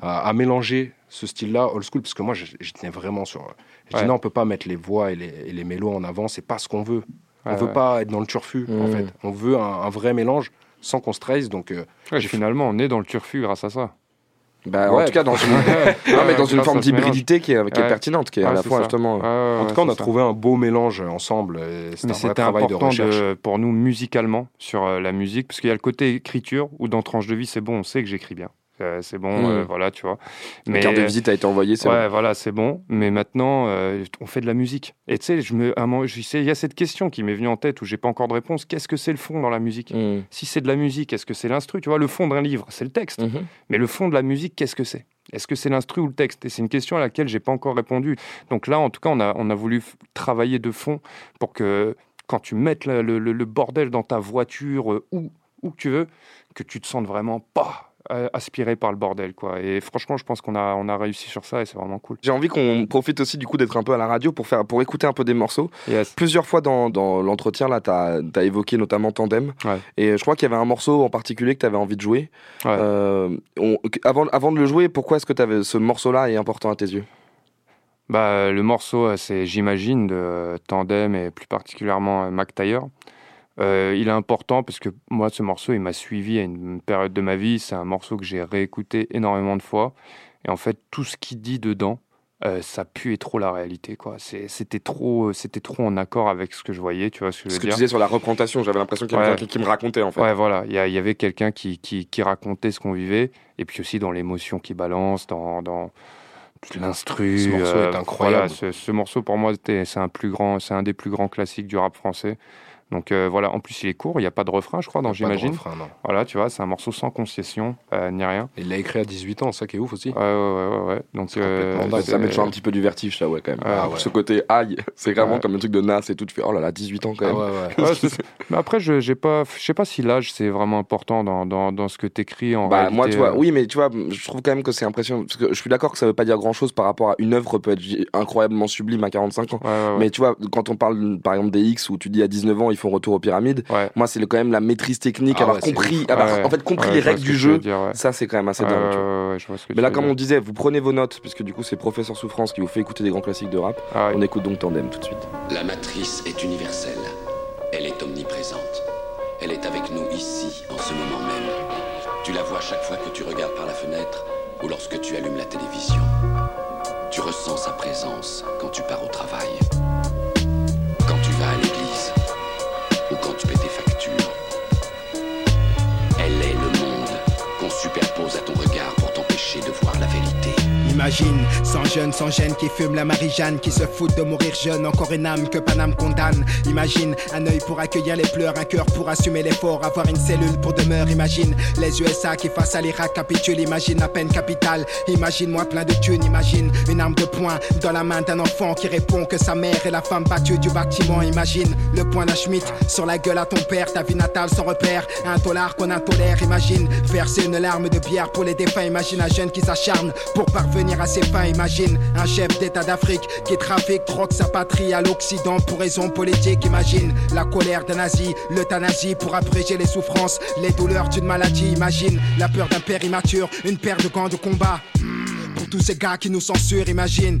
à, mélanger ce style-là, old school, parce que moi, je, tenais vraiment sur. Je dis, non, on peut pas mettre les voix et les, et les mélos en avant, c'est pas ce qu'on veut. on veut pas être dans le turfu, en mmh. fait. On veut un, vrai mélange sans qu'on stresse. Donc, euh, finalement, on est dans le turfu grâce à ça. Bah, en tout cas, dans une, non, mais dans une forme d'hybridité qui, est, qui est pertinente, qui est à la fois justement. en tout cas, on a trouvé un beau mélange ensemble. C'était important de, pour nous musicalement sur euh, la musique, parce qu'il y a le côté écriture où dans Tranche de vie, c'est bon, on sait que j'écris bien. Euh, c'est bon, euh, hmm. voilà, tu vois. Mais, carte de visite a été envoyée, c'est ouais, voilà, c'est bon. Mais maintenant, euh, on fait de la musique. Et tu sais, je me, il y a cette question qui m'est venue en tête où j'ai pas encore de réponse. Qu'est-ce que c'est le fond dans la musique? Hmm. Si c'est de la musique, est-ce que c'est l'instru? Tu vois, le fond d'un livre, c'est le texte. Mhm. Mais le fond de la musique, qu'est-ce que c'est? Est-ce que c'est l'instru ou le texte? Et c'est une question à laquelle j'ai pas encore répondu. Donc là, en tout cas, on a, on a voulu travailler de fond pour que quand tu mettes le, le, bordel dans ta voiture, où, où tu veux, que tu te sentes vraiment pas euh, aspiré par le bordel quoi. Et franchement je pense qu'on a on a réussi sur ça et c'est vraiment cool. J'ai envie qu'on profite aussi du coup d'être un peu à la radio pour faire pour écouter un peu des morceaux. Plusieurs fois dans, dans l'entretien là tu as, évoqué notamment Tandem. Et je crois qu'il y avait un morceau en particulier que tu avais envie de jouer. Euh, avant, avant de le jouer pourquoi est-ce que avais, ce morceau là est important à tes yeux? Bah, le morceau, c'est J'imagine de Tandem et plus particulièrement Mac Taylor. Euh, il est important parce que moi, ce morceau, il m'a suivi à une période de ma vie. C'est un morceau que j'ai réécouté énormément de fois. Et en fait, tout ce qu'il dit dedans, euh, ça puait trop la réalité. quoi. C'était trop, c'était trop en accord avec ce que je voyais. Tu vois ce que je veux ce que tu disais sur la représentation, j'avais l'impression qu'il y avait quelqu'un qui me racontait en fait. Ouais, voilà. Il y, avait quelqu'un qui, qui, qui, racontait ce qu'on vivait. Et puis aussi dans l'émotion qui balance, dans. dans l'instru. Ce morceau est euh, incroyable. ce, ce, morceau pour moi c'est un plus grand, c'est un des plus grands classiques du rap français. Donc euh, voilà, en plus il est court, il n'y a pas de refrain, je crois, dans J'imagine. Voilà, tu vois, c'est un morceau sans concession, euh, ni rien. Il l'a écrit à 18 ans, ça qui est ouf aussi. Ouais, ouais, ouais. ouais. Donc, euh, ça met toujours un petit peu du vertige, ça, ouais, quand même. Ah, Ce côté aïe, c'est vraiment comme un truc de Nas et tout. Tu fais, oh là là, 18 ans quand même. Ah, ouais, Mais après, je ne pas, sais pas si l'âge c'est vraiment important dans, dans, dans ce que tu écris en bah, Moi, tu vois, oui, mais tu vois, je trouve quand même que c'est impressionnant. Parce que je suis d'accord que ça veut pas dire grand chose par rapport à une œuvre peut être incroyablement sublime à 45 ans. Mais tu vois, quand on parle par exemple des X où tu dis à 19 ans, ils font retour aux pyramides moi, c'est quand même la maîtrise technique, ah avoir compris, en fait compris les règles du jeu. ça, c'est quand même assez dingue. Mais là, comme on disait, vous prenez vos notes, puisque du coup, c'est Professeur Souffrance qui vous fait écouter des grands classiques de rap. Ah on écoute donc Tandem tout de suite. La matrice est universelle. Elle est omniprésente. Elle est avec nous ici, en ce moment même. Tu la vois chaque fois que tu regardes par la fenêtre ou lorsque tu allumes la télévision. Tu ressens sa présence quand tu pars au travail, Imagine, sans jeune, sans gêne, qui fume la Marie-Jeanne, qui se fout de mourir jeune, encore une âme que Paname condamne. Imagine, un œil pour accueillir les pleurs, un cœur pour assumer l'effort, avoir une cellule pour demeure. Imagine, les USA qui face à l'Irak capitulent, imagine la peine capitale. Imagine moi plein de thunes, imagine une arme de poing dans la main d'un enfant qui répond que sa mère est la femme battue du bâtiment. Imagine le point d'un Schmitt sur la gueule à ton père, ta vie natale sans repère, un dollar qu'on intolère. Imagine verser une larme de bière pour les défunts. Imagine un jeune qui s'acharne pour parvenir à ses fins. Imagine un chef d'État d'Afrique qui trafique, troque sa patrie à l'Occident pour raisons politiques. Imagine la colère d'un nazi, l'euthanasie pour abréger les souffrances, les douleurs d'une maladie. Imagine la peur d'un père immature, une paire de gants de combat. Pour tous ces gars qui nous censurent, imagine.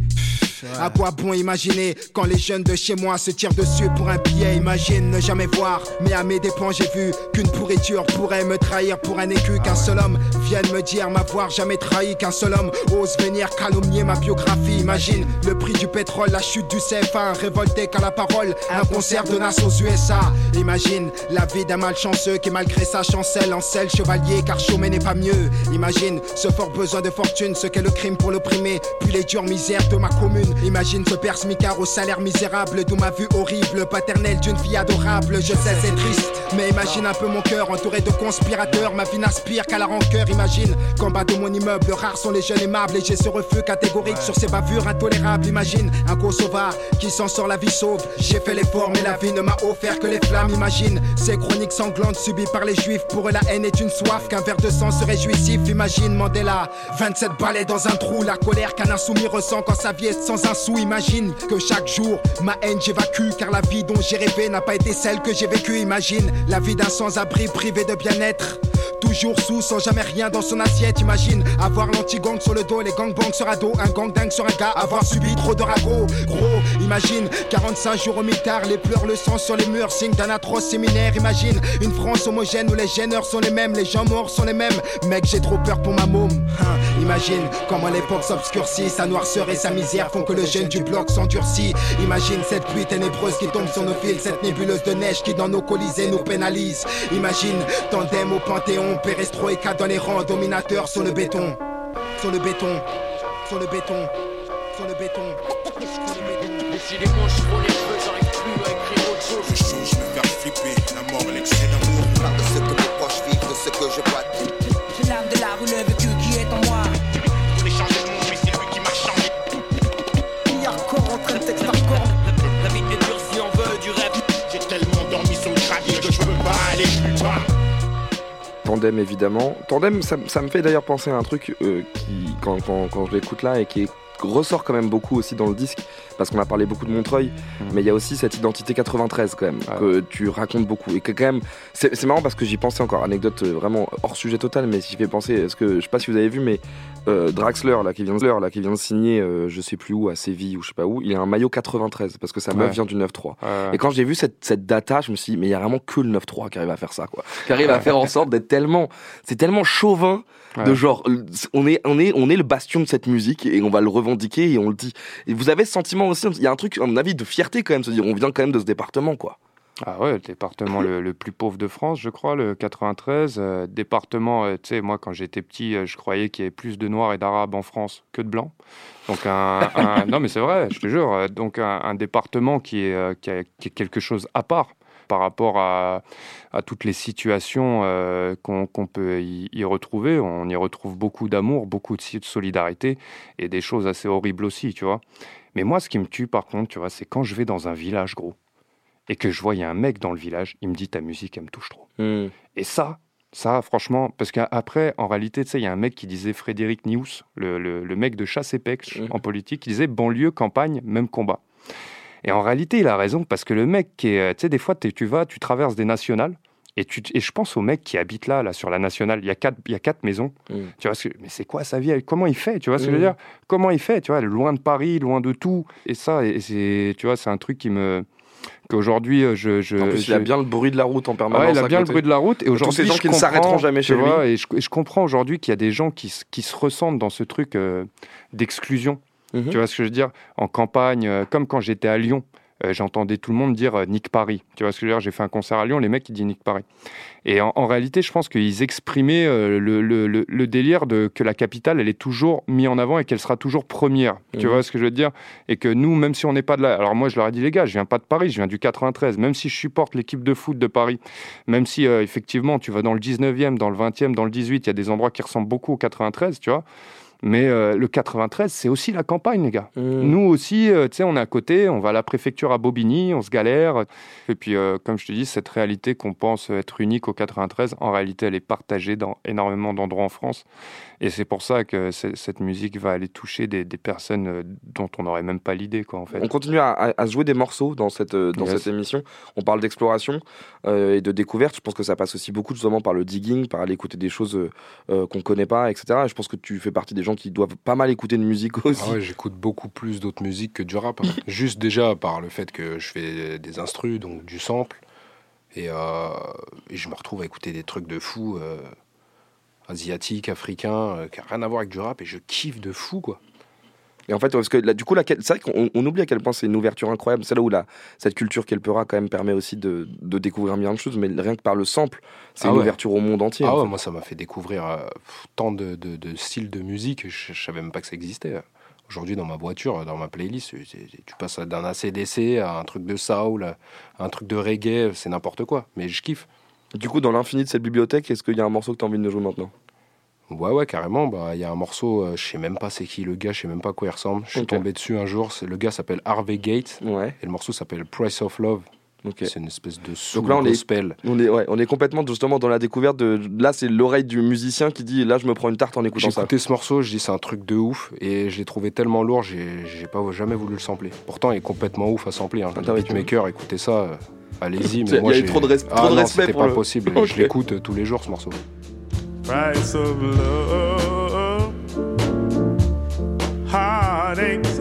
À quoi bon imaginer quand les jeunes de chez moi se tirent dessus pour un billet? Imagine ne jamais voir, mais à mes dépens j'ai vu qu'une pourriture pourrait me trahir pour un écu Qu'un seul homme vienne me dire m'avoir jamais trahi Qu'un seul homme. Ose venir calomnier ma biographie. Imagine le prix du pétrole, la chute du CFA Révolté qu'à la parole, un concert de NAS aux USA. Imagine la vie d'un malchanceux qui malgré sa chancelle Encelle chevalier car chômer n'est pas mieux. Imagine ce fort besoin de fortune, ce qu'est le crime pour l'opprimer Puis les dures misères de ma commune Imagine ce père smicard au salaire misérable D'où ma vue horrible, paternelle d'une fille adorable. Je sais c'est triste, mais imagine un peu mon cœur Entouré de conspirateurs, ma vie n'aspire qu'à la rancœur. Imagine qu'en bas de mon immeuble, rares sont les jeunes aimables Et j'ai ce refus catégorique sur ces bavures intolérables. Imagine un Kosovar qui s'en sort la vie sauve. J'ai fait l'effort mais la vie ne m'a offert que les flammes. Imagine ces chroniques sanglantes subies par les juifs Pour eux la haine est une soif, qu'un verre de sang serait jouissif. Imagine Mandela, 27 balais dans un trou La colère qu'un insoumis ressent quand sa vie est sans Imagine que chaque jour, ma haine j'évacue. Car la vie dont j'ai rêvé n'a pas été celle que j'ai vécue. Imagine la vie d'un sans-abri privé de bien-être. Toujours sous, sans jamais rien dans son assiette. Imagine avoir l'anti-gang sur le dos, les gangbangs sur un dos, un gang dingue sur un gars, avoir subi trop de ragots. Gros, imagine 45 jours au mitard, les pleurs, le sang sur les murs, signe d'un atroce séminaire. Imagine une France homogène où les gêneurs sont les mêmes, les gens morts sont les mêmes. Mec, j'ai trop peur pour ma môme. Hein, imagine comment l'époque s'obscurcit, sa noirceur et sa misère font que le jeune du bloc s'endurcit. Imagine cette pluie ténébreuse qui tombe sur nos fils, cette nébuleuse de neige qui dans nos colisées nous pénalise. Imagine tandem au panthéon, perestroïka dans les rangs, dominateurs sur le béton. Sur le béton, sur le béton, sur le béton. Sur le béton. Décidément, je les cheveux, j'arrive plus à écrire autre chose. Je chose, je me faire flipper, la mort l'excès d'amour. Parle de ce que mes proches vivent, de ce que je vois. C'est l'âme de la rue, le vécu qui est en moi. On voulait changer le monde, mais c'est lui qui m'a changé. Hardcore en train de texte hardcore. La vie est dure si on veut du rêve. J'ai tellement dormi sur le gravier que je peux pas aller plus. Tandem évidemment. Tandem, ça, me fait d'ailleurs penser à un truc euh, qui, quand, je l'écoute là et qui ressort quand même beaucoup aussi dans le disque, parce qu'on a parlé beaucoup de Montreuil, mais il y a aussi cette identité 93 quand même, que tu racontes beaucoup. Et que quand même, c'est marrant parce que j'y pensais encore, anecdote euh, vraiment hors sujet total, mais j'y fais penser, est-ce que, je sais pas si vous avez vu, mais euh, Draxler, là, qui vient de, là, qui vient de signer, euh, je sais plus où, à Séville ou je sais pas où, il a un maillot 93, parce que sa meuf Ouais. vient du 9-3. Ouais. Et quand j'ai vu cette, cette data, je me suis dit, mais il y a vraiment que le 9-3 qui arrive à faire ça, quoi. Qui arrive à faire en sorte d'être tellement, c'est tellement chauvin de genre, on est, on est, on est le bastion de cette musique et on va le revendiquer et on le dit. Et vous avez ce sentiment aussi, il y a un truc, à mon avis, de fierté quand même, se dire, on vient quand même de ce département, quoi. Ah ouais, le département le, le plus pauvre de France, je crois, le 93. euh, département, euh, tu sais, moi, quand j'étais petit, euh, je croyais qu'il y avait plus de Noirs et d'Arabes en France que de Blancs. Donc, un, un- non, mais c'est vrai, je te jure. Donc, un, un département qui est, qui, a- qui est quelque chose à part par rapport à, à toutes les situations euh, qu'on peut y, y retrouver. On y retrouve beaucoup d'amour, beaucoup de solidarité et des choses assez horribles aussi, tu vois. Mais moi, ce qui me tue, par contre, tu vois, c'est quand je vais dans un village, gros, et que je vois, il y a un mec dans le village, il me dit, ta musique, elle me touche trop. Et ça, ça, franchement, parce qu'après, en réalité, tu sais, il y a un mec qui disait, Frédéric Nious, le, le- le mec de chasse et pêche en politique, qui disait banlieue, campagne, même combat. Et en réalité, il a raison, parce que le mec qui est, tu sais, des fois, tu vas, tu traverses des nationales, et, tu, et je pense au mec qui habite là, là, sur la nationale, il y a quatre, il y a quatre maisons. Tu vois, mais c'est quoi sa vie? Comment il fait? Tu vois ce que je veux Mm. dire? Comment il fait? Tu vois, loin de Paris, loin de tout. Et ça, et c'est, tu vois, c'est un truc qui me, qu'aujourd'hui, euh, je, je, En plus, il a bien le bruit de la route en permanence. Ouais, il a bien le bruit de la route. Et Tous aujourd'hui, ces gens qui ne s'arrêteront jamais chez lui. vois, Et je, et je comprends aujourd'hui qu'il y a des gens qui, se- qui se ressentent dans ce truc euh, d'exclusion. Mhm. Tu vois ce que je veux dire? En campagne, euh, comme quand j'étais à Lyon, euh, j'entendais tout le monde dire euh, Nick Paris. Tu vois ce que je veux dire? J'ai fait un concert à Lyon, les mecs ils disent Nick Paris. Et en, en réalité, je pense qu'ils exprimaient le, le- le- le délire de que la capitale, elle est toujours mise en avant et qu'elle sera toujours première. Tu Mhm. vois ce que je veux dire? Et que nous, même si on n'est pas de là, alors moi je leur ai dit les gars, je viens pas de Paris, je viens du 93. Même si je supporte l'équipe de foot de Paris, même si euh, effectivement tu vas dans le 19e, dans le 20e, dans le 18, il y a des endroits qui ressemblent beaucoup au 93, tu vois. Mais euh, le 93, c'est aussi la campagne, les gars. Mmh. Nous aussi, euh, tu sais, on est à côté, on va à la préfecture à Bobigny, on se galère. Et puis, euh, comme je te dis, cette réalité qu'on pense être unique au 93, en réalité, elle est partagée dans énormément d'endroits en France. Et c'est pour ça que cette musique va aller toucher des, des personnes dont on n'aurait même pas l'idée, quoi, en fait. On continue à, à- à se jouer des morceaux dans cette, dans Yes. cette émission. On parle d'exploration et de découverte. Je pense que ça passe aussi beaucoup justement par le digging, par aller écouter des choses qu'on connaît pas, etc. Et je pense que tu fais partie des gens qui doivent pas mal écouter de musique aussi. Ah ouais, j'écoute beaucoup plus d'autres musiques que du rap. hein. Juste déjà par le fait que je fais des instrus, donc du sample. Et, euh, et je me retrouve à écouter des trucs de fou, euh, asiatiques, africains, euh, qui n'a rien à voir avec du rap. Et je kiffe de fou, quoi. Et en fait, parce que là, du coup, là, c'est vrai qu'on on oublie à quel point c'est une ouverture incroyable. C'est là où la, cette culture Kelpera quand même permet aussi de, de découvrir bien de choses, mais rien que par le sample, c'est Ah une ouais. ouverture au monde entier. Ah en ouais, fait. moi, ça m'a fait découvrir euh, tant de, de- de styles de musique, je, je savais même pas que ça existait. Aujourd'hui, dans ma voiture, dans ma playlist, tu passes d'un ACDC à un truc de soul, à un truc de reggae, c'est n'importe quoi. Mais je kiffe. Du coup, dans l'infini de cette bibliothèque, est-ce qu'il y a un morceau que tu as envie de nous jouer maintenant? Ouais, ouais, carrément. Bah, il y a un morceau, euh, je sais même pas c'est qui le gars, je sais même pas à quoi il ressemble. Je suis Ok. tombé dessus un jour. Le gars s'appelle Harvey Gate. Ouais. Et le morceau s'appelle Price of Love. Ok. C'est une espèce de Donc là, on est, gospel. on, est, ouais, on est complètement justement dans la découverte de. Là, c'est l'oreille du musicien qui dit là, je me prends une tarte en J'ai écoutant ça. écouté ce morceau, je dis c'est un truc de ouf et je l'ai trouvé tellement lourd, j'ai j'ai pas jamais voulu le sampler. Pourtant, il est complètement ouf à sampler. Hein. Tu- beatmakers, écoutez ça, euh, allez-y. Il y a eu j'ai- trop de res- Ah trop de non, respect c'était pas le- possible. Je l'écoute euh, tous les jours ce morceau. Price of love, heartaches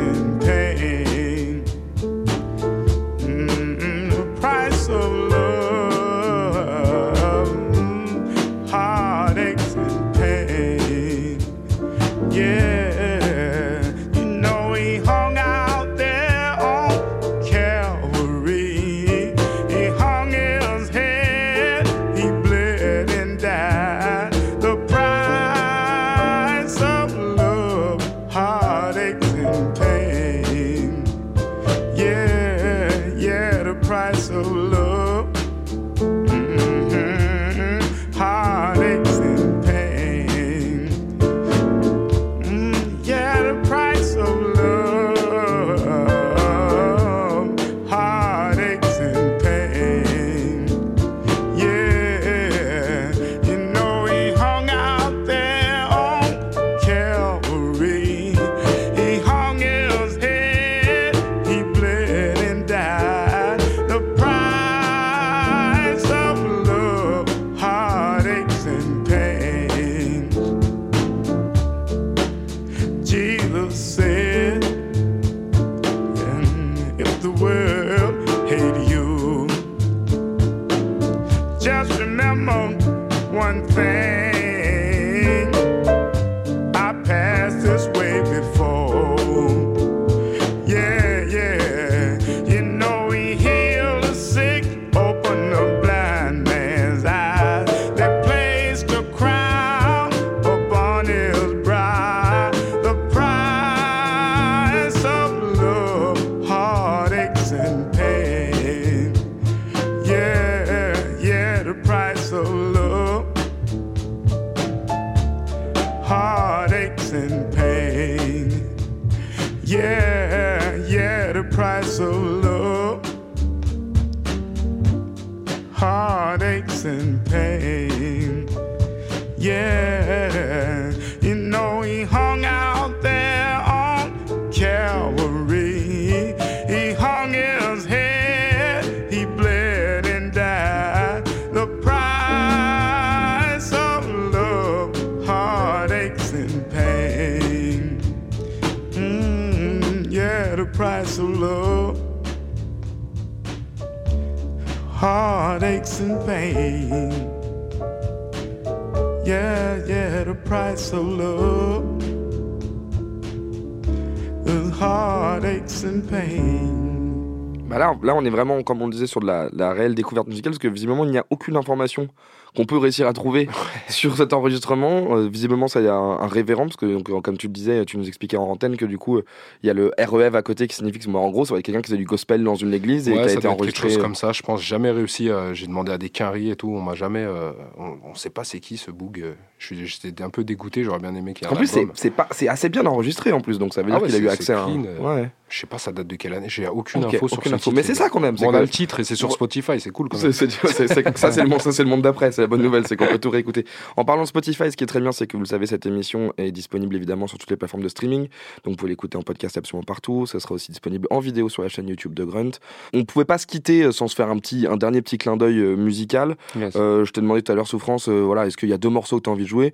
vraiment, comme on le disait, sur la, la réelle découverte musicale, parce que visiblement, il n'y a aucune information qu'on peut réussir à trouver sur cet enregistrement. Euh, visiblement, ça y a un, un révérend, parce que, donc, euh, comme tu le disais, tu nous expliquais en antenne que du coup, euh, il y a le REV à côté qui signifie que, en gros, c'est quelqu'un qui faisait du gospel dans une église et Ouais, qui a ça été être quelque enregistré. chose comme ça. Je pense jamais réussi. euh, J'ai demandé à des quinries et tout. On m'a jamais. euh, on, on sait pas c'est qui ce boug. euh, je suis- J'étais un peu dégoûté. J'aurais bien aimé qu'il y ait En plus, c'est pas, c'est assez bien enregistré en plus, donc ça veut dire Ah ouais, qu'il a eu accès à. un- euh, Ouais. Je sais pas, ça date de quelle année. J'ai aucune Ok, info sur aucune ce info. titre. Mais c'est ça qu'on aime, on a le titre et c'est sur. Spotify. C'est cool quand C'est- même. c'est- ça, c'est le monde, ça, c'est le monde d'après. C'est la bonne nouvelle, c'est qu'on peut tout réécouter. En parlant de Spotify, ce qui est très bien, c'est que vous le savez, cette émission est disponible évidemment sur toutes les plateformes de streaming. Donc vous pouvez l'écouter en podcast absolument partout. Ça sera aussi disponible en vidéo sur la chaîne YouTube de Grunt. On ne pouvait pas se quitter euh, sans se faire un petit, un dernier petit clin d'œil euh, musical. Euh, je t'ai demandé tout à l'heure, Souffrance, euh, voilà, est-ce qu'il y a deux morceaux que tu as envie de jouer?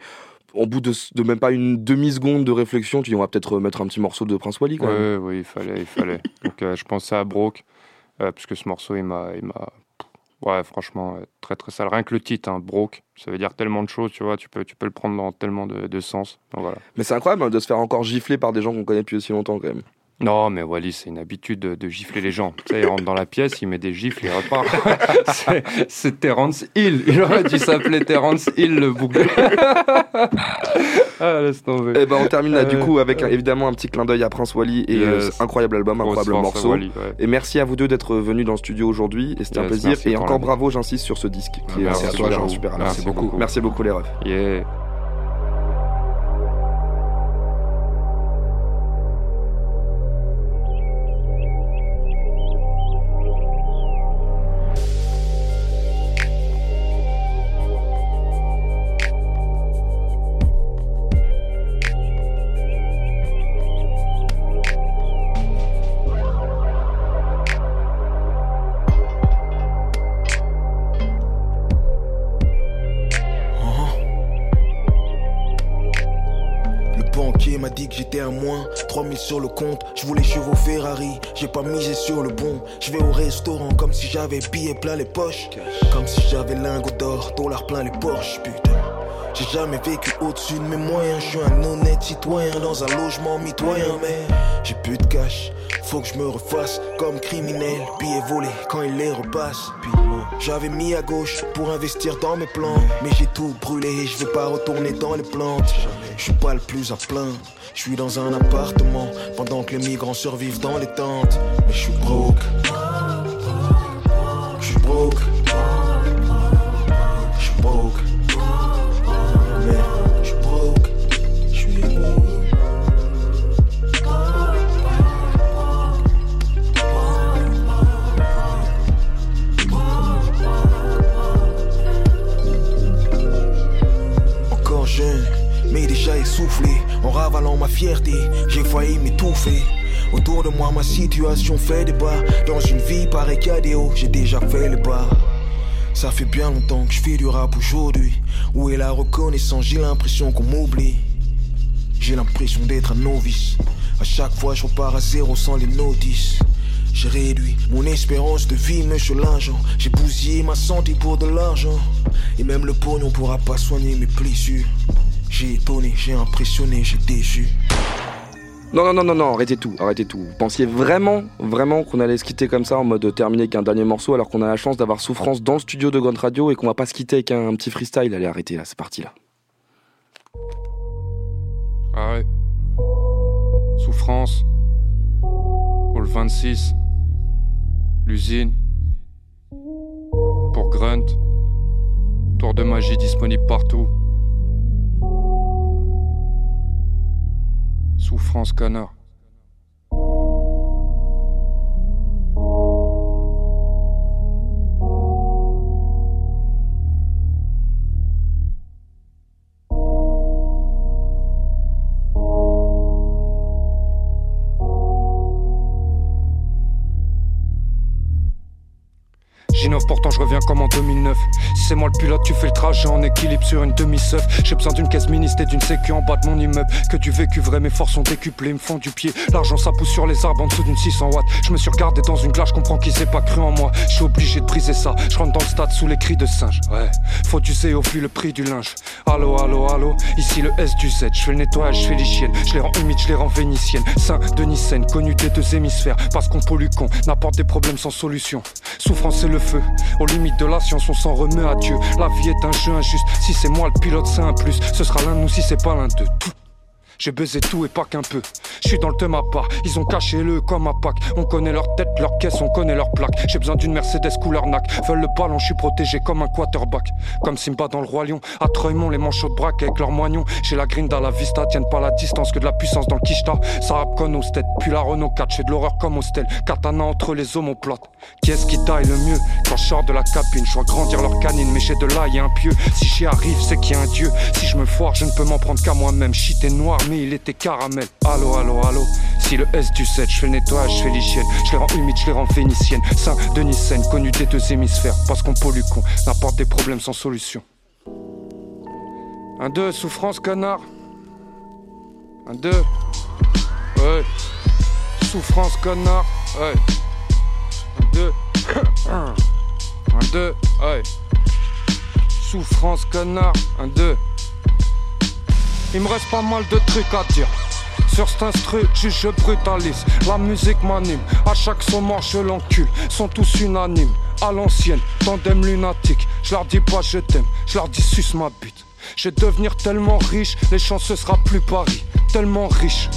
Au bout de, de même pas une demi-seconde de réflexion, tu dis on va peut-être mettre un petit morceau de Prince Wally quand même. Ouais, oui, il fallait, il fallait. Donc euh, je pensais à Broke, euh, parce que ce morceau, il m'a, ouais, franchement, très très sale. Rien que le titre, hein, Broke, ça veut dire tellement de choses, tu vois. Tu peux, tu peux le prendre dans tellement de, sens. Voilà. Mais c'est incroyable hein, de se faire encore gifler par des gens qu'on connaît depuis aussi longtemps quand même. Non, mais Wally, c'est une habitude de, de gifler les gens. Tu sais, il rentre dans la pièce, il met des gifles, il repart. C'est- Terence Hill. Il aurait dû s'appeler Terence Hill, le bouc. ah, laisse tomber. Et ben on termine là du Euh, coup avec euh, évidemment un petit clin d'œil à Prince Wally et euh, Yes. incroyable album, incroyable morceau. Wally, ouais. Et merci à vous deux d'être venus dans le studio aujourd'hui et c'était un plaisir. merci Et encore bravo, j'insiste sur ce disque qui Merci est à toi, super. Merci beaucoup. Merci beaucoup les refs. Yeah. 3000 sur le compte, je voulais chevaux Ferrari J'ai pas misé sur le bon. Je vais au restaurant comme si j'avais billets plein les poches. Comme si j'avais lingots d'or, dollars plein les poches Putain. J'ai jamais vécu au-dessus de mes moyens, je suis un honnête citoyen dans un logement mitoyen, mais j'ai plus de cash, faut que je me refasse comme criminel, billets volés quand il les repasse. J'avais mis à gauche pour investir dans mes plans, mais j'ai tout brûlé et je veux pas retourner dans les plantes. Je suis pas le plus à plaindre, je suis dans un appartement pendant que les migrants survivent dans les tentes, mais je suis broke. En ravalant ma fierté, j'ai failli m'étouffer. Autour de moi, ma situation fait débat. Dans une vie pareille a des hauts, j'ai déjà fait le bas. Ça fait bien longtemps que je fais du rap aujourd'hui. Où est la reconnaissance? J'ai l'impression qu'on m'oublie. J'ai l'impression d'être un novice. À chaque fois, je repars à zéro sans les notices. J'ai réduit mon espérance de vie, monsieur l'agent. J'ai bousillé ma santé pour de l'argent. Et même le pognon pourra pas soigner mes blessures. J'ai étonné, j'ai impressionné, j'ai déçu. Non, non, non, non, non, arrêtez tout, arrêtez tout. Vous pensiez vraiment, vraiment qu'on allait se quitter comme ça en mode terminé avec un dernier morceau alors qu'on a la chance d'avoir souffrance dans le studio de Grunt Radio et qu'on va pas se quitter avec un, petit freestyle. Allez, arrêtez là, c'est parti là. Ah ouais. Souffrance. Pour le 26. L'usine. Pour Grunt. Tour de magie disponible partout. Souffrance canard. Je reviens comme en 2009. Si c'est moi le pilote, tu fais le trajet en équilibre sur une demi-seuf. J'ai besoin d'une caisse ministre et d'une sécu en bas de mon immeuble. Que du vécu vrai, mes forces sont décuplées, me font du pied. L'argent ça pousse sur les arbres en dessous d'une 600 watts. Je me suis regardé dans une glace, je comprends qu'ils aient pas cru en moi. Je suis obligé de briser ça. Je rentre dans le stade sous les cris de singe. Ouais, faut d'user au vu le prix du linge. Allô, allô, allô, ici le S du Z. Je fais le nettoyage, je fais l'hygiène. Je les rends humides, je les rends vénitiennes. Saint Denis Seine, connu des deux hémisphères. Parce qu'on pollue con, n'apporte des problèmes sans solution. Souffrance et le feu, limites de la science, on s'en remet à Dieu. La vie est un jeu injuste. Si c'est moi le pilote, c'est un plus. Ce sera l'un de nous si c'est pas l'un d'eux. Tout. J'ai baisé tout et pas qu'un peu. Je suis dans le thème à part, ils ont caché le comme à Pâques. On connaît leur tête, leur caisse, on connaît leur plaque. J'ai besoin d'une Mercedes couleur NAC. Veulent le ballon, je suis protégé comme un quarterback. Comme Simba dans le Roi Lion. À Treumont, les manchots de braque avec leurs moignons. J'ai la grinda, la vista, tiennent pas la distance que de la puissance dans le quicheta. Ça au tête, puis la Renault 4. J'ai de l'horreur comme hostel. Katana entre les omoplates. Qui est-ce qui taille le mieux? Quand je sors de la cabine, je vois grandir leur canine. Mais j'ai de y a un pieu. Si j'y arrive, c'est qu'il y a un dieu. Si je me foire, je ne peux m'en prendre qu'à moi-même. Shit est noir, mais il était caramel. Allô, allô, allô. Si le S du 7, je fais le nettoyage, je fais l'hygiène. Je les rends humides, je les rends vénitiennes. Saint Denis Seine, connu des deux hémisphères. Parce qu'on pollue con, n'apporte des problèmes sans solution. Un deux, souffrance, connard. Un deux. Ouais. Souffrance, connard. Ouais. Un deux. Un deux. Ouais. Souffrance, connard. Un deux. Il me reste pas mal de trucs à dire. Sur cet instru, je brutalise. La musique m'anime. À chaque son mort, je l'encule. Sont tous unanimes. À l'ancienne, tandem lunatique. Je leur dis pas je t'aime. Je leur dis suce ma bite. Je vais devenir tellement riche, les chances ce sera plus Paris. Tellement riche.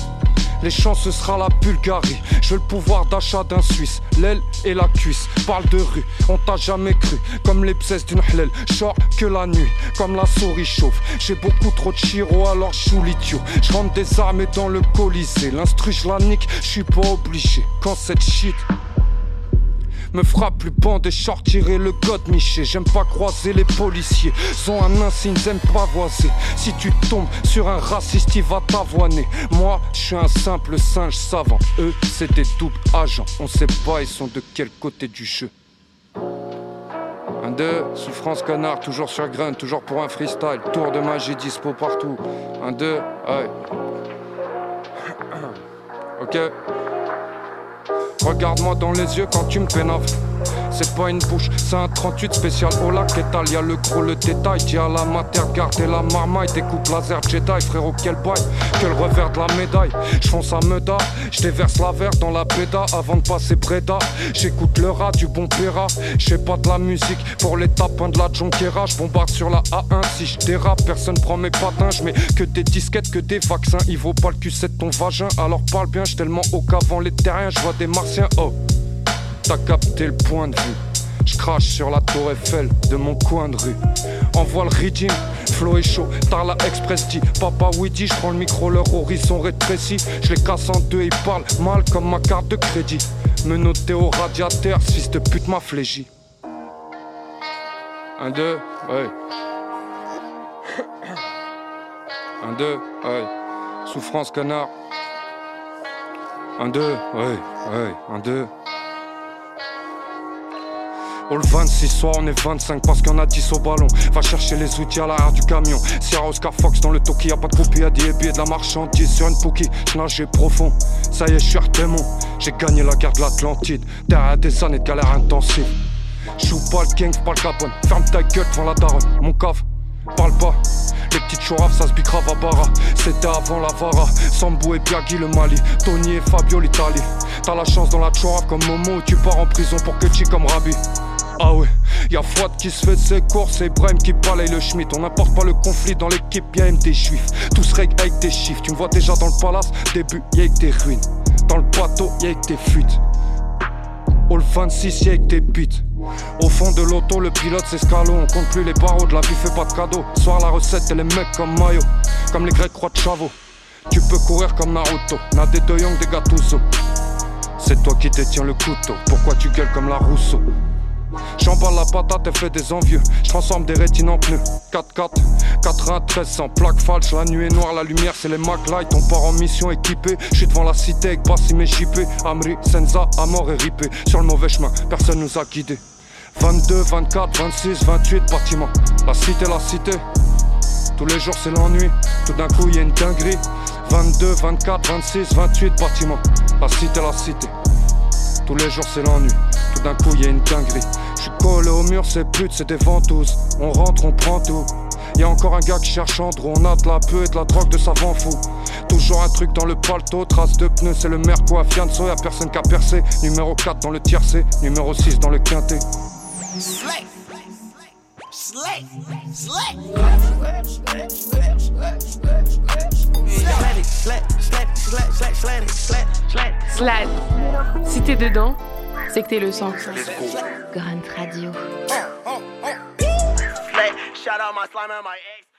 Les chances ce sera la Bulgarie. Je le pouvoir d'achat d'un Suisse, l'aile et la cuisse. Parle de rue, on t'a jamais cru. Comme les psès d'une hlel, short que la nuit, comme la souris chauffe. J'ai beaucoup trop de chiro, alors l'idiot. Je rentre des armes dans le colisée. L'instru, je la nique, je suis pas obligé. Quand cette shit me frappe plus et short tirer le code miché. J'aime pas croiser les policiers. Sont un insigne, j'aime pas voiser. Si tu tombes sur un raciste, il va t'avoiner. Moi, je suis un simple singe savant. Eux, c'est des doubles agents. On sait pas, ils sont de quel côté du jeu. Un deux, souffrance canard, toujours sur grain, toujours pour un freestyle. Tour de magie dispo partout. Un deux, ouais. Ok. Regarde-moi dans les yeux quand tu me pénaves. C'est pas une bouche, c'est un 38 spécial au lac étal. Y'a le gros, le détail. Dis à la mater, garder la marmaille. Découpe laser Jedi, frérot, quel bail. Que le revers de la médaille. J'fonce à Meda, j'déverse la verre dans la péda avant de passer Breda. J'écoute le rat du bon péra. J'fais pas de la musique pour les tapins de la jonquera. J'bombarde sur la A1 si j'dérape. Personne prend mes patins. J'mets que des disquettes, que des vaccins. Il vaut pas le cul, c'est ton vagin. Alors parle bien, j'suis tellement haut qu'avant les terriens. J'vois des martiens. Oh t'as capté le point de vue. Je crache sur la tour Eiffel de mon coin de rue. Envoie le régime, flow est chaud, t'as la express dit Papa Woody, je prends le micro, leur horizon rétréci. Je les casse en deux, ils parlent mal comme ma carte de crédit. Me noter au radiateur, fils de pute m'a. Un, deux, ouais. Un, deux, ouais. Souffrance canard. Un, deux, ouais, ouais, un, deux. Oh le 26 soir on est 25 parce qu'on a 10 au ballon. Va chercher les outils à l'arrière du camion. Sierra Oscar Fox dans le toki Y'a pas de copie à des billets de la marchandise Sur une pouki, j'nageais profond. Ça y est je suis Artémon J'ai gagné la guerre de l'Atlantide. Derrière des années de galère intensive. Joue pas le gang, pas le capone Ferme ta gueule devant la daronne. Mon cave, parle pas chouraves, ça se Barra. C'était avant la Vara. Sambou et Biagui, le Mali. Tony et Fabio, l'Italie. T'as la chance dans la chourave comme Momo. Ou tu pars en prison pour que tu comme Rabi. Ah ouais, y'a Fouad qui se fait ses courses et Brem qui balaye le Schmitt. On n'importe pas le conflit dans l'équipe, y'a même des juifs. Tous règles avec des chiffres. Tu me vois déjà dans le palace, début, y'a que des ruines. Dans le bateau, y'a que des fuites. Au le 26, y'a que des bites. Au fond de l'auto, le pilote s'escalo. On compte plus les barreaux, de la vie fait pas de cadeau. Soir la recette et les mecs comme Mayo, comme les grecs croix de Chavo. Tu peux courir comme Naruto, n'a des De Jong, des Gattuso. C'est toi qui détiens le couteau, pourquoi tu gueules comme la Rousseau? J'emballe la patate et fais des envieux. Je transforme des rétines en pneus. 4-4, 93 sans plaque falche. La nuit est noire, la lumière c'est les Mac Light. On part en mission équipée. J'suis devant la cité avec Bassim et JP. Amri, Senza, à mort et ripé. Sur le mauvais chemin, personne nous a guidés. 22, 24, 26, 28 bâtiments. La cité, la cité. Tous les jours c'est l'ennui, tout d'un coup y a une dinguerie. 22, 24, 26, 28 bâtiments. La cité, la cité. Tous les jours c'est l'ennui, tout d'un coup y a une dinguerie. Je collé au mur, c'est putes, c'est des ventouses. On rentre, on prend tout. Y a encore un gars qui cherche drôle, on a de la peu et de la drogue de savant fou. Toujours un truc dans le paletot, trace de pneus, c'est le merco à Fianso, y'a personne qui a percé. Numéro 4 dans le tiercé, numéro 6 dans le quintet. Slay. Slay. Slad. Si t'es dedans, c'est que t'es le sang. Grunt Radio. Shout out my slime and my ex.